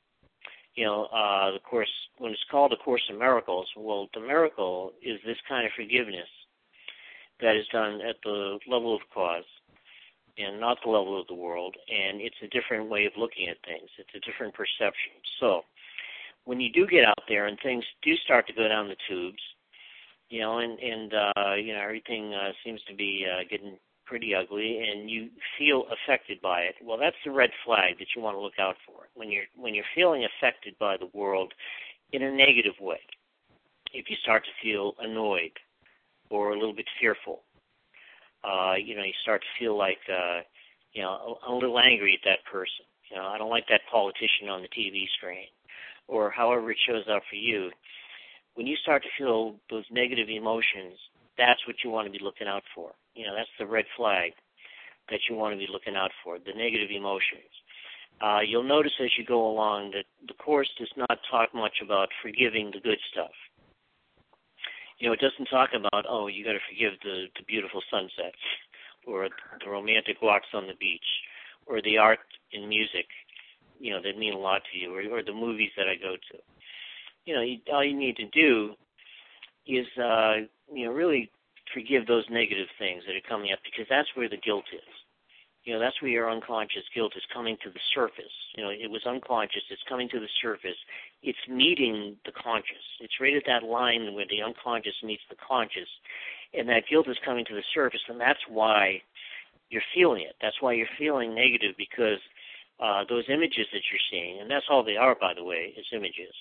you know, uh, the course when it's called a course in miracles, well, the miracle is this kind of forgiveness that is done at the level of cause and not the level of the world, and it's a different way of looking at things. It's a different perception. So, when you do get out there and things do start to go down the tubes, you know, and and uh, you know everything uh, seems to be uh, getting pretty ugly and you feel affected by it, well, that's the red flag that you want to look out for. When you're when you're feeling affected by the world in a negative way, if you start to feel annoyed or a little bit fearful, uh, you know, you start to feel like, uh, you know, a, a little angry at that person. You know, I don't like that politician on the TV screen, or however it shows up for you. When you start to feel those negative emotions, that's what you want to be looking out for. You know, that's the red flag that you want to be looking out for, the negative emotions. Uh, you'll notice as you go along that the Course does not talk much about forgiving the good stuff. You know, it doesn't talk about, oh, you got to forgive the, the beautiful sunsets, or the romantic walks on the beach, or the art and music, you know, that mean a lot to you, or, or the movies that I go to. You know, you, all you need to do is, uh, you know, really forgive those negative things that are coming up because that's where the guilt is. You know, that's where your unconscious guilt is coming to the surface. You know, it was unconscious, it's coming to the surface. It's meeting the conscious. It's right at that line where the unconscious meets the conscious. And that guilt is coming to the surface, and that's why you're feeling it. That's why you're feeling negative because uh, those images that you're seeing, and that's all they are, by the way, is images.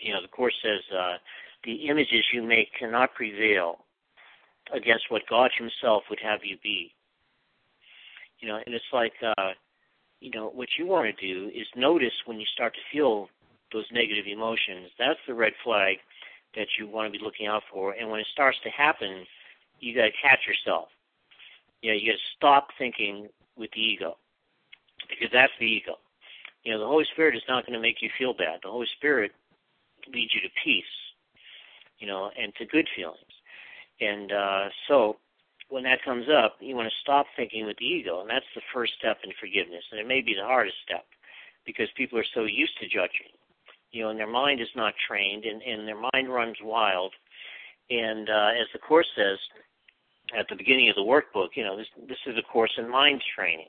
You know, the Course says uh, the images you make cannot prevail against what God Himself would have you be. You know, and it's like, uh, you know, what you want to do is notice when you start to feel those negative emotions. That's the red flag that you want to be looking out for. And when it starts to happen, you got to catch yourself. You know, you got to stop thinking with the ego because that's the ego. You know, the Holy Spirit is not going to make you feel bad. The Holy Spirit leads you to peace, you know, and to good feelings. And uh, so when that comes up, you want to stop thinking with the ego, and that's the first step in forgiveness. And it may be the hardest step because people are so used to judging, you know, and their mind is not trained, and, and their mind runs wild. And uh, as the course says at the beginning of the workbook, you know, this this is a course in mind training,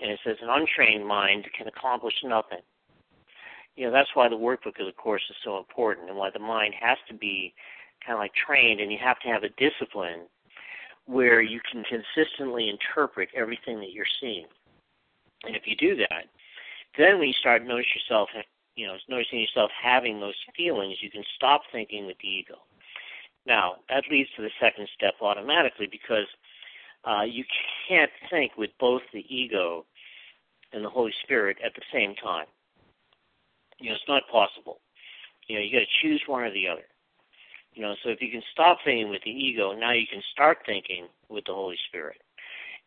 and it says an untrained mind can accomplish nothing. You know, that's why the workbook of the course is so important, and why the mind has to be kind of like trained, and you have to have a discipline where you can consistently interpret everything that you're seeing. And if you do that, then when you start notice yourself, you know, noticing yourself having those feelings, you can stop thinking with the ego. Now that leads to the second step automatically because uh, you can't think with both the ego and the Holy Spirit at the same time. You know, it's not possible. You know, you got to choose one or the other. You know, so if you can stop thinking with the ego, now you can start thinking with the Holy Spirit.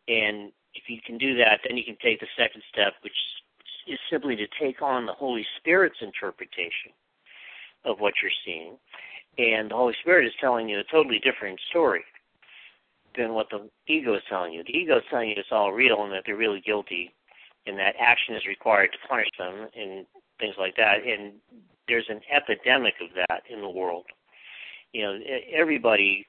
And if you can do that, then you can take the second step, which is simply to take on the Holy Spirit's interpretation of what you're seeing. And the Holy Spirit is telling you a totally different story. than what the ego is telling you. The ego is telling you it's all real and that they're really guilty, and that action is required to punish them and things like that. And there's an epidemic of that in the world. You know, everybody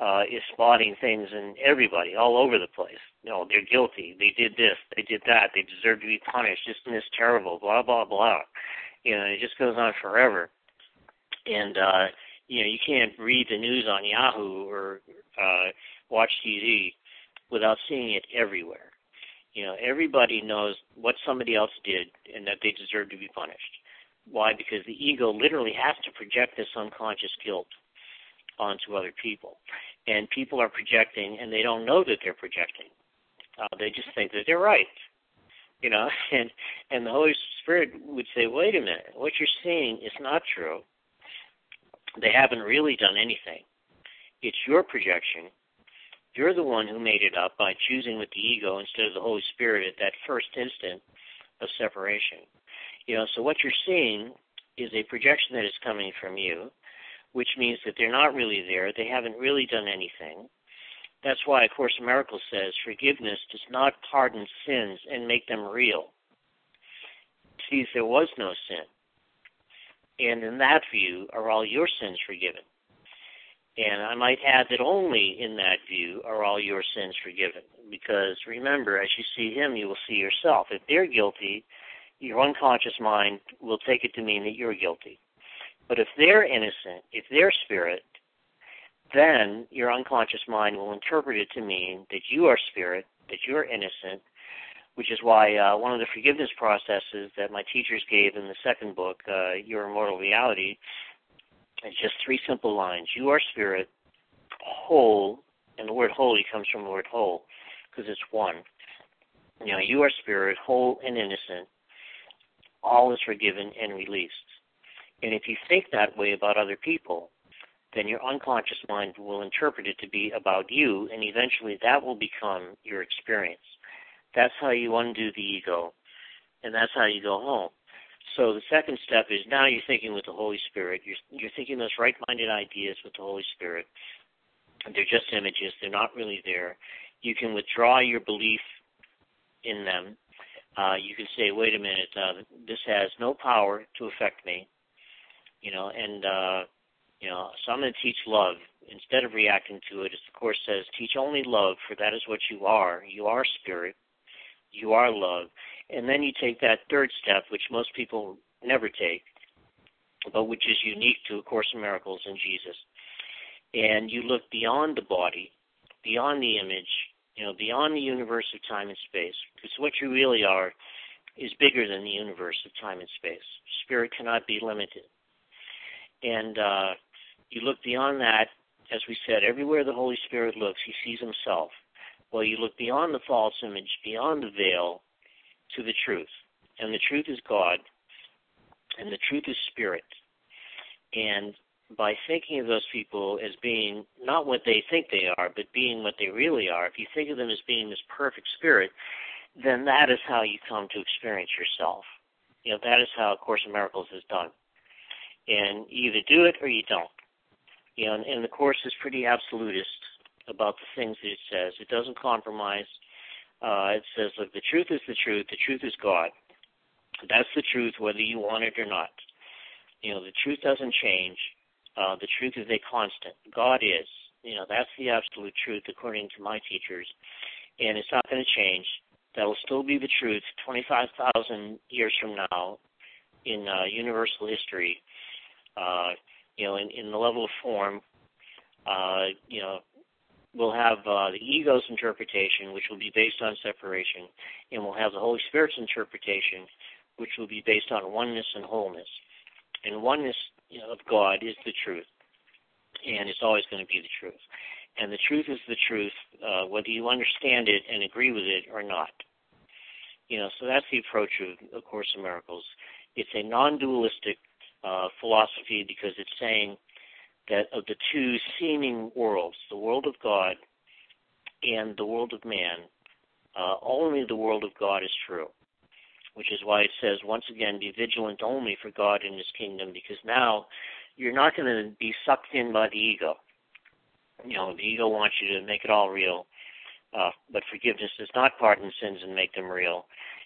uh, is spotting things in everybody all over the place. You know, they're guilty. They did this. They did that. They deserve to be punished. Isn't this terrible? Blah blah blah. You know, it just goes on forever. And uh, you know, you can't read the news on Yahoo or uh, watch TV without seeing it everywhere. You know, everybody knows what somebody else did and that they deserve to be punished. Why? Because the ego literally has to project this unconscious guilt onto other people. And people are projecting and they don't know that they're projecting. Uh, they just think that they're right. You know, and and the Holy Spirit would say, Wait a minute, what you're seeing is not true. They haven't really done anything. It's your projection. You're the one who made it up by choosing with the ego instead of the Holy Spirit at that first instant of separation. You know, so what you're seeing is a projection that is coming from you, which means that they're not really there. They haven't really done anything. That's why A Course in Miracles says forgiveness does not pardon sins and make them real. See, there was no sin. And in that view, are all your sins forgiven? And I might add that only in that view are all your sins forgiven. Because remember, as you see him, you will see yourself. If they're guilty, your unconscious mind will take it to mean that you're guilty. But if they're innocent, if they're spirit, then your unconscious mind will interpret it to mean that you are spirit, that you're innocent, which is why uh, one of the forgiveness processes that my teachers gave in the second book, uh, Your Immortal Reality, is just three simple lines. You are spirit, whole, and the word holy comes from the word whole because it's one. You know, you are spirit, whole and innocent. All is forgiven and released. And if you think that way about other people, then your unconscious mind will interpret it to be about you, and eventually that will become your experience. That's how you undo the ego, and that's how you go home. So the second step is now you're thinking with the Holy Spirit. You're, you're thinking those right-minded ideas with the Holy Spirit. They're just images. They're not really there. You can withdraw your belief in them. Uh, you can say, wait a minute, uh, this has no power to affect me you know, and uh, you know, so I'm going to teach love instead of reacting to it. As the course says, teach only love, for that is what you are. You are spirit. You are love. And then you take that third step, which most people never take, but which is unique to A Course in Miracles and Jesus. And you look beyond the body, beyond the image, you know, beyond the universe of time and space, because what you really are is bigger than the universe of time and space. Spirit cannot be limited. And uh, you look beyond that, as we said, everywhere the Holy Spirit looks, he sees himself. Well, you look beyond the false image, beyond the veil, to the truth. And the truth is God, and the truth is spirit. And by thinking of those people as being not what they think they are, but being what they really are, if you think of them as being this perfect spirit, then that is how you come to experience yourself. You know, that is how A Course in Miracles is done and you either do it or you don't. You know, and, and the course is pretty absolutist about the things that it says. It doesn't compromise. Uh, it says, look, the truth is the truth. The truth is God. That's the truth, whether you want it or not. You know, the truth doesn't change. Uh, the truth is a constant. God is. You know, that's the absolute truth according to my teachers, and it's not going to change. That will still be the truth 25,000 years from now in uh, universal history uh, you know, in, in the level of form, uh, you know, we'll have uh, the ego's interpretation, which will be based on separation, and we'll have the Holy Spirit's interpretation, which will be based on oneness and wholeness. And oneness you know, of God is the truth, and it's always going to be the truth. And the truth is the truth, uh, whether you understand it and agree with it or not. You know, so that's the approach of A Course in Miracles. It's a non-dualistic uh, philosophy because it's saying that of the two seeming worlds, the world of God and the world of man, uh, only the world of God is true. Which is why it says, once again, be vigilant only for God and His kingdom, because now you're not going to be sucked in by the ego. You know, the ego wants you to make it all real, uh, but forgiveness does not pardon sins and make them real.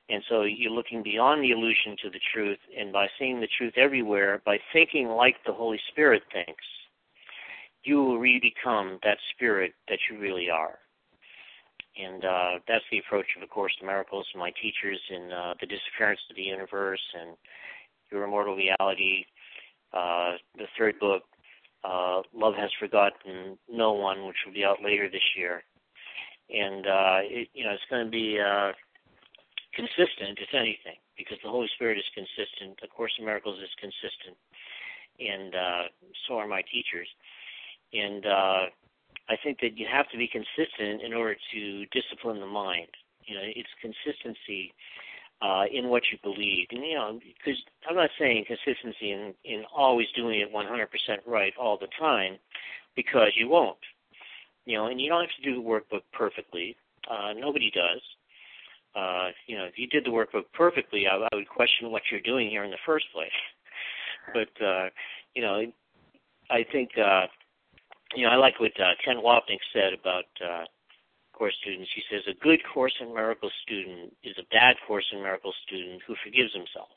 And so you're looking beyond the illusion to the truth, and by seeing the truth everywhere, by thinking like the Holy Spirit thinks, you will re become that spirit that you really are. And uh, that's the approach of A Course in Miracles. My teachers in uh, The Disappearance of the Universe and Your Immortal Reality, uh, the third book, uh, Love Has Forgotten No One, which will be out later this year. And, uh, it, you know, it's going to be uh, consistent, if anything, because the Holy Spirit is consistent. A Course in Miracles is consistent. And uh, so are my teachers. And uh, I think that you have to be consistent in order to discipline the mind. You know, it's consistency uh, in what you believe. And you know, because I'm not saying consistency in in always doing it 100% right all the time, because you won't. You know, and you don't have to do the workbook perfectly. Uh, nobody does. Uh, you know, if you did the workbook perfectly, I, I would question what you're doing here in the first place. But uh, you know, I think uh, you know I like what uh, Ken Wapnick said about uh, course students. He says a good Course in Miracles student is a bad Course in Miracles student who forgives himself.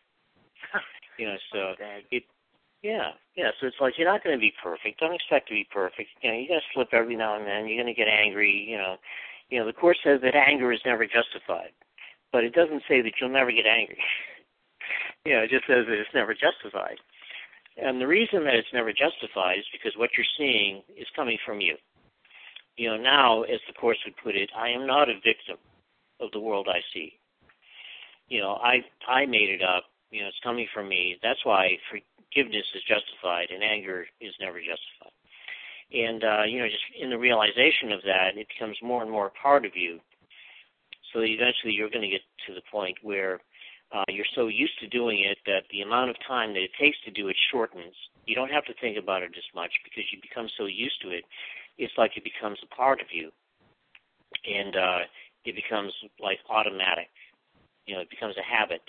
you know, so it yeah, yeah. So it's like you're not going to be perfect. Don't expect to be perfect. You know, you're going to slip every now and then. You're going to get angry. You know, you know. The course says that anger is never justified, but it doesn't say that you'll never get angry. you know, it just says that it's never justified. And the reason that it's never justified is because what you're seeing is coming from you you know, now, as the Course would put it, I am not a victim of the world I see. You know, I I made it up. You know, it's coming from me. That's why forgiveness is justified and anger is never justified. And uh, you know, just in the realization of that, it becomes more and more a part of you. So eventually, you're going to get to the point where uh, you're so used to doing it that the amount of time that it takes to do it shortens. You don't have to think about it as much because you become so used to it it's like it becomes a part of you, and uh, it becomes like automatic. You know, it becomes a habit,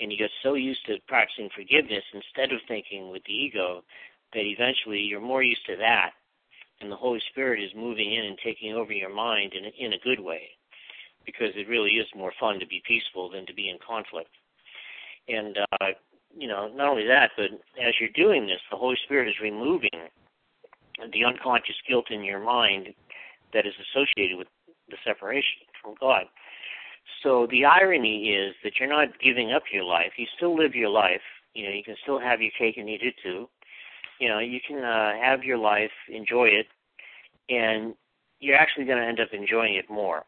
and you get so used to practicing forgiveness instead of thinking with the ego that eventually you're more used to that, and the Holy Spirit is moving in and taking over your mind in a, in a good way, because it really is more fun to be peaceful than to be in conflict. And uh, you know, not only that, but as you're doing this, the Holy Spirit is removing the unconscious guilt in your mind that is associated with the separation from God. So the irony is that you're not giving up your life. You still live your life. You know, you can still have your cake and eat it too. You know, you can uh, have your life, enjoy it, and you're actually going to end up enjoying it more.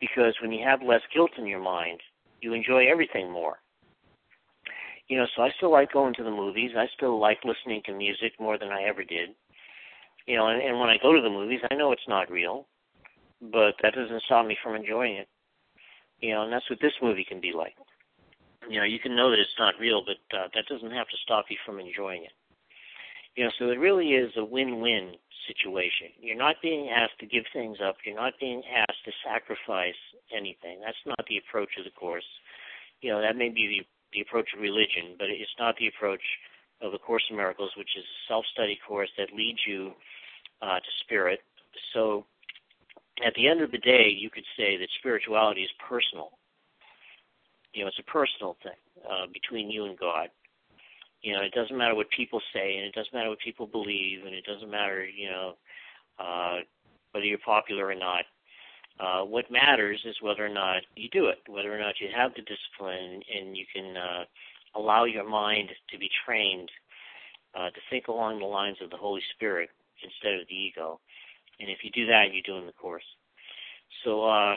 Because when you have less guilt in your mind, you enjoy everything more. You know, so I still like going to the movies. I still like listening to music more than I ever did. You know, and, and when I go to the movies, I know it's not real, but that doesn't stop me from enjoying it. You know, and that's what this movie can be like. You know, you can know that it's not real, but uh, that doesn't have to stop you from enjoying it. You know, so it really is a win-win situation. You're not being asked to give things up. You're not being asked to sacrifice anything. That's not the approach of the course. You know, that may be the, the approach of religion, but it's not the approach of the Course in Miracles, which is a self-study course that leads you uh, to spirit. So at the end of the day, you could say that spirituality is personal. You know, it's a personal thing uh, between you and God. You know, it doesn't matter what people say, and it doesn't matter what people believe, and it doesn't matter, you know, uh, whether you're popular or not. Uh, what matters is whether or not you do it, whether or not you have the discipline, and you can uh, allow your mind to be trained uh, to think along the lines of the Holy Spirit instead of the ego. And if you do that, you're doing the course. So, uh,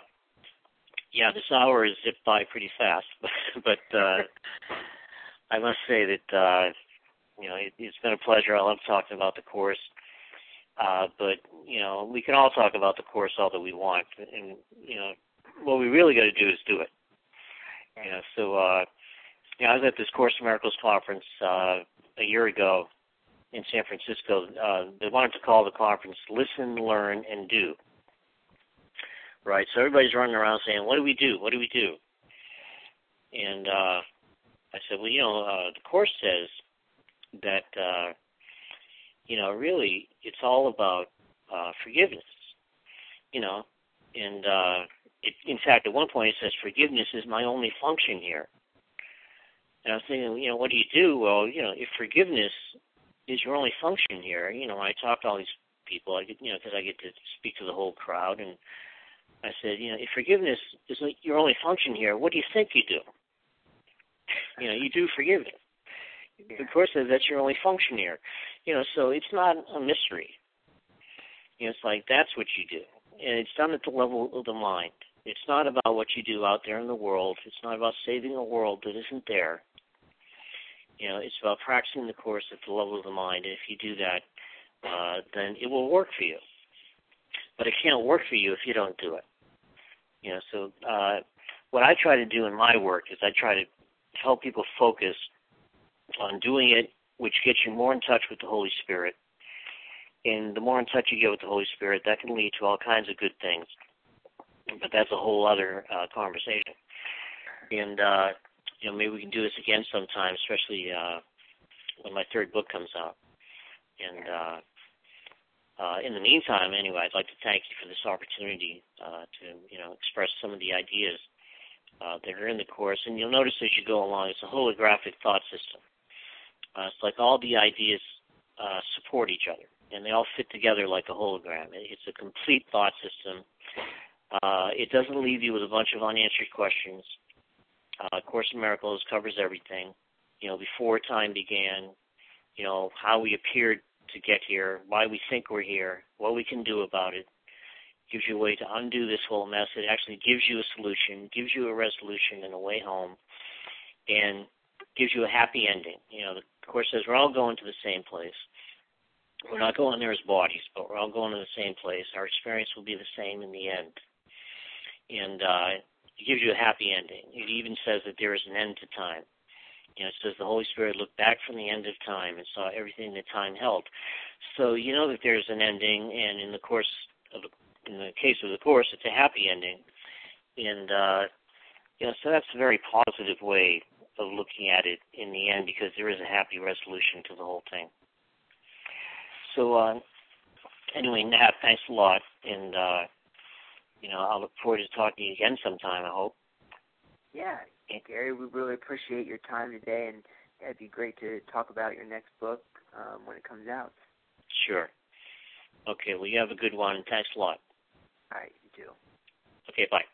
yeah, this hour has zipped by pretty fast, but uh, I must say that uh, you know it, it's been a pleasure. I love talking about the course, uh, but you know we can all talk about the course all that we want, and you know what we really got to do is do it. You know, so uh, you know, I was at this Course in Miracles conference uh, a year ago, in San Francisco, uh, they wanted to call the conference "Listen, Learn, and Do." Right, so everybody's running around saying, "What do we do? What do we do?" And uh, I said, "Well, you know, uh, the course says that uh, you know, really, it's all about uh, forgiveness. You know, and uh, it, in fact, at one point it says forgiveness is my only function here. And I was thinking, you know, what do you do? Well, you know, if forgiveness is your only function here, you know, I talk to all these people, I get, you know, because I get to speak to the whole crowd, and I said, you know, if forgiveness is your only function here, what do you think you do? You know, you do forgive it. Yeah. Of course, that's your only function here. You know, so it's not a mystery. You know, it's like that's what you do, and it's done at the level of the mind. It's not about what you do out there in the world. It's not about saving a world that isn't there. You know, it's about practicing the course at the level of the mind. And if you do that, uh, then it will work for you. But it can't work for you if you don't do it. You know, so uh, what I try to do in my work is I try to help people focus on doing it, which gets you more in touch with the Holy Spirit. And the more in touch you get with the Holy Spirit, that can lead to all kinds of good things. But that's a whole other uh, conversation. And uh, you know, maybe we can do this again sometime, especially uh, when my third book comes out. And uh, uh, in the meantime, anyway, I'd like to thank you for this opportunity uh, to, you know, express some of the ideas uh, that are in the course. And you'll notice as you go along, it's a holographic thought system. Uh, it's like all the ideas uh, support each other, and they all fit together like a hologram. It's a complete thought system. Uh, it doesn't leave you with a bunch of unanswered questions. Uh, Course in Miracles covers everything. You know, before time began, you know, how we appeared to get here, why we think we're here, what we can do about it. Gives you a way to undo this whole mess. It actually gives you a solution, gives you a resolution and a way home, and gives you a happy ending. You know, the Course says we're all going to the same place. We're not going there as bodies, but we're all going to the same place. Our experience will be the same in the end. And uh, it gives you a happy ending. It even says that there is an end to time. You know, it says the Holy Spirit looked back from the end of time and saw everything that time held. So you know that there's an ending, and in the course of in the case of the course, it's a happy ending. And uh, you know, so that's a very positive way of looking at it in the end because there is a happy resolution to the whole thing. So uh, anyway, Matt, thanks a lot, and uh, you know, I'll look forward to talking to you again sometime. I hope. Yeah, Gary, we really appreciate your time today, and it'd be great to talk about your next book um, when it comes out. Sure. Okay. Well, you have a good one. Thanks a lot. All right. You too. Okay. Bye.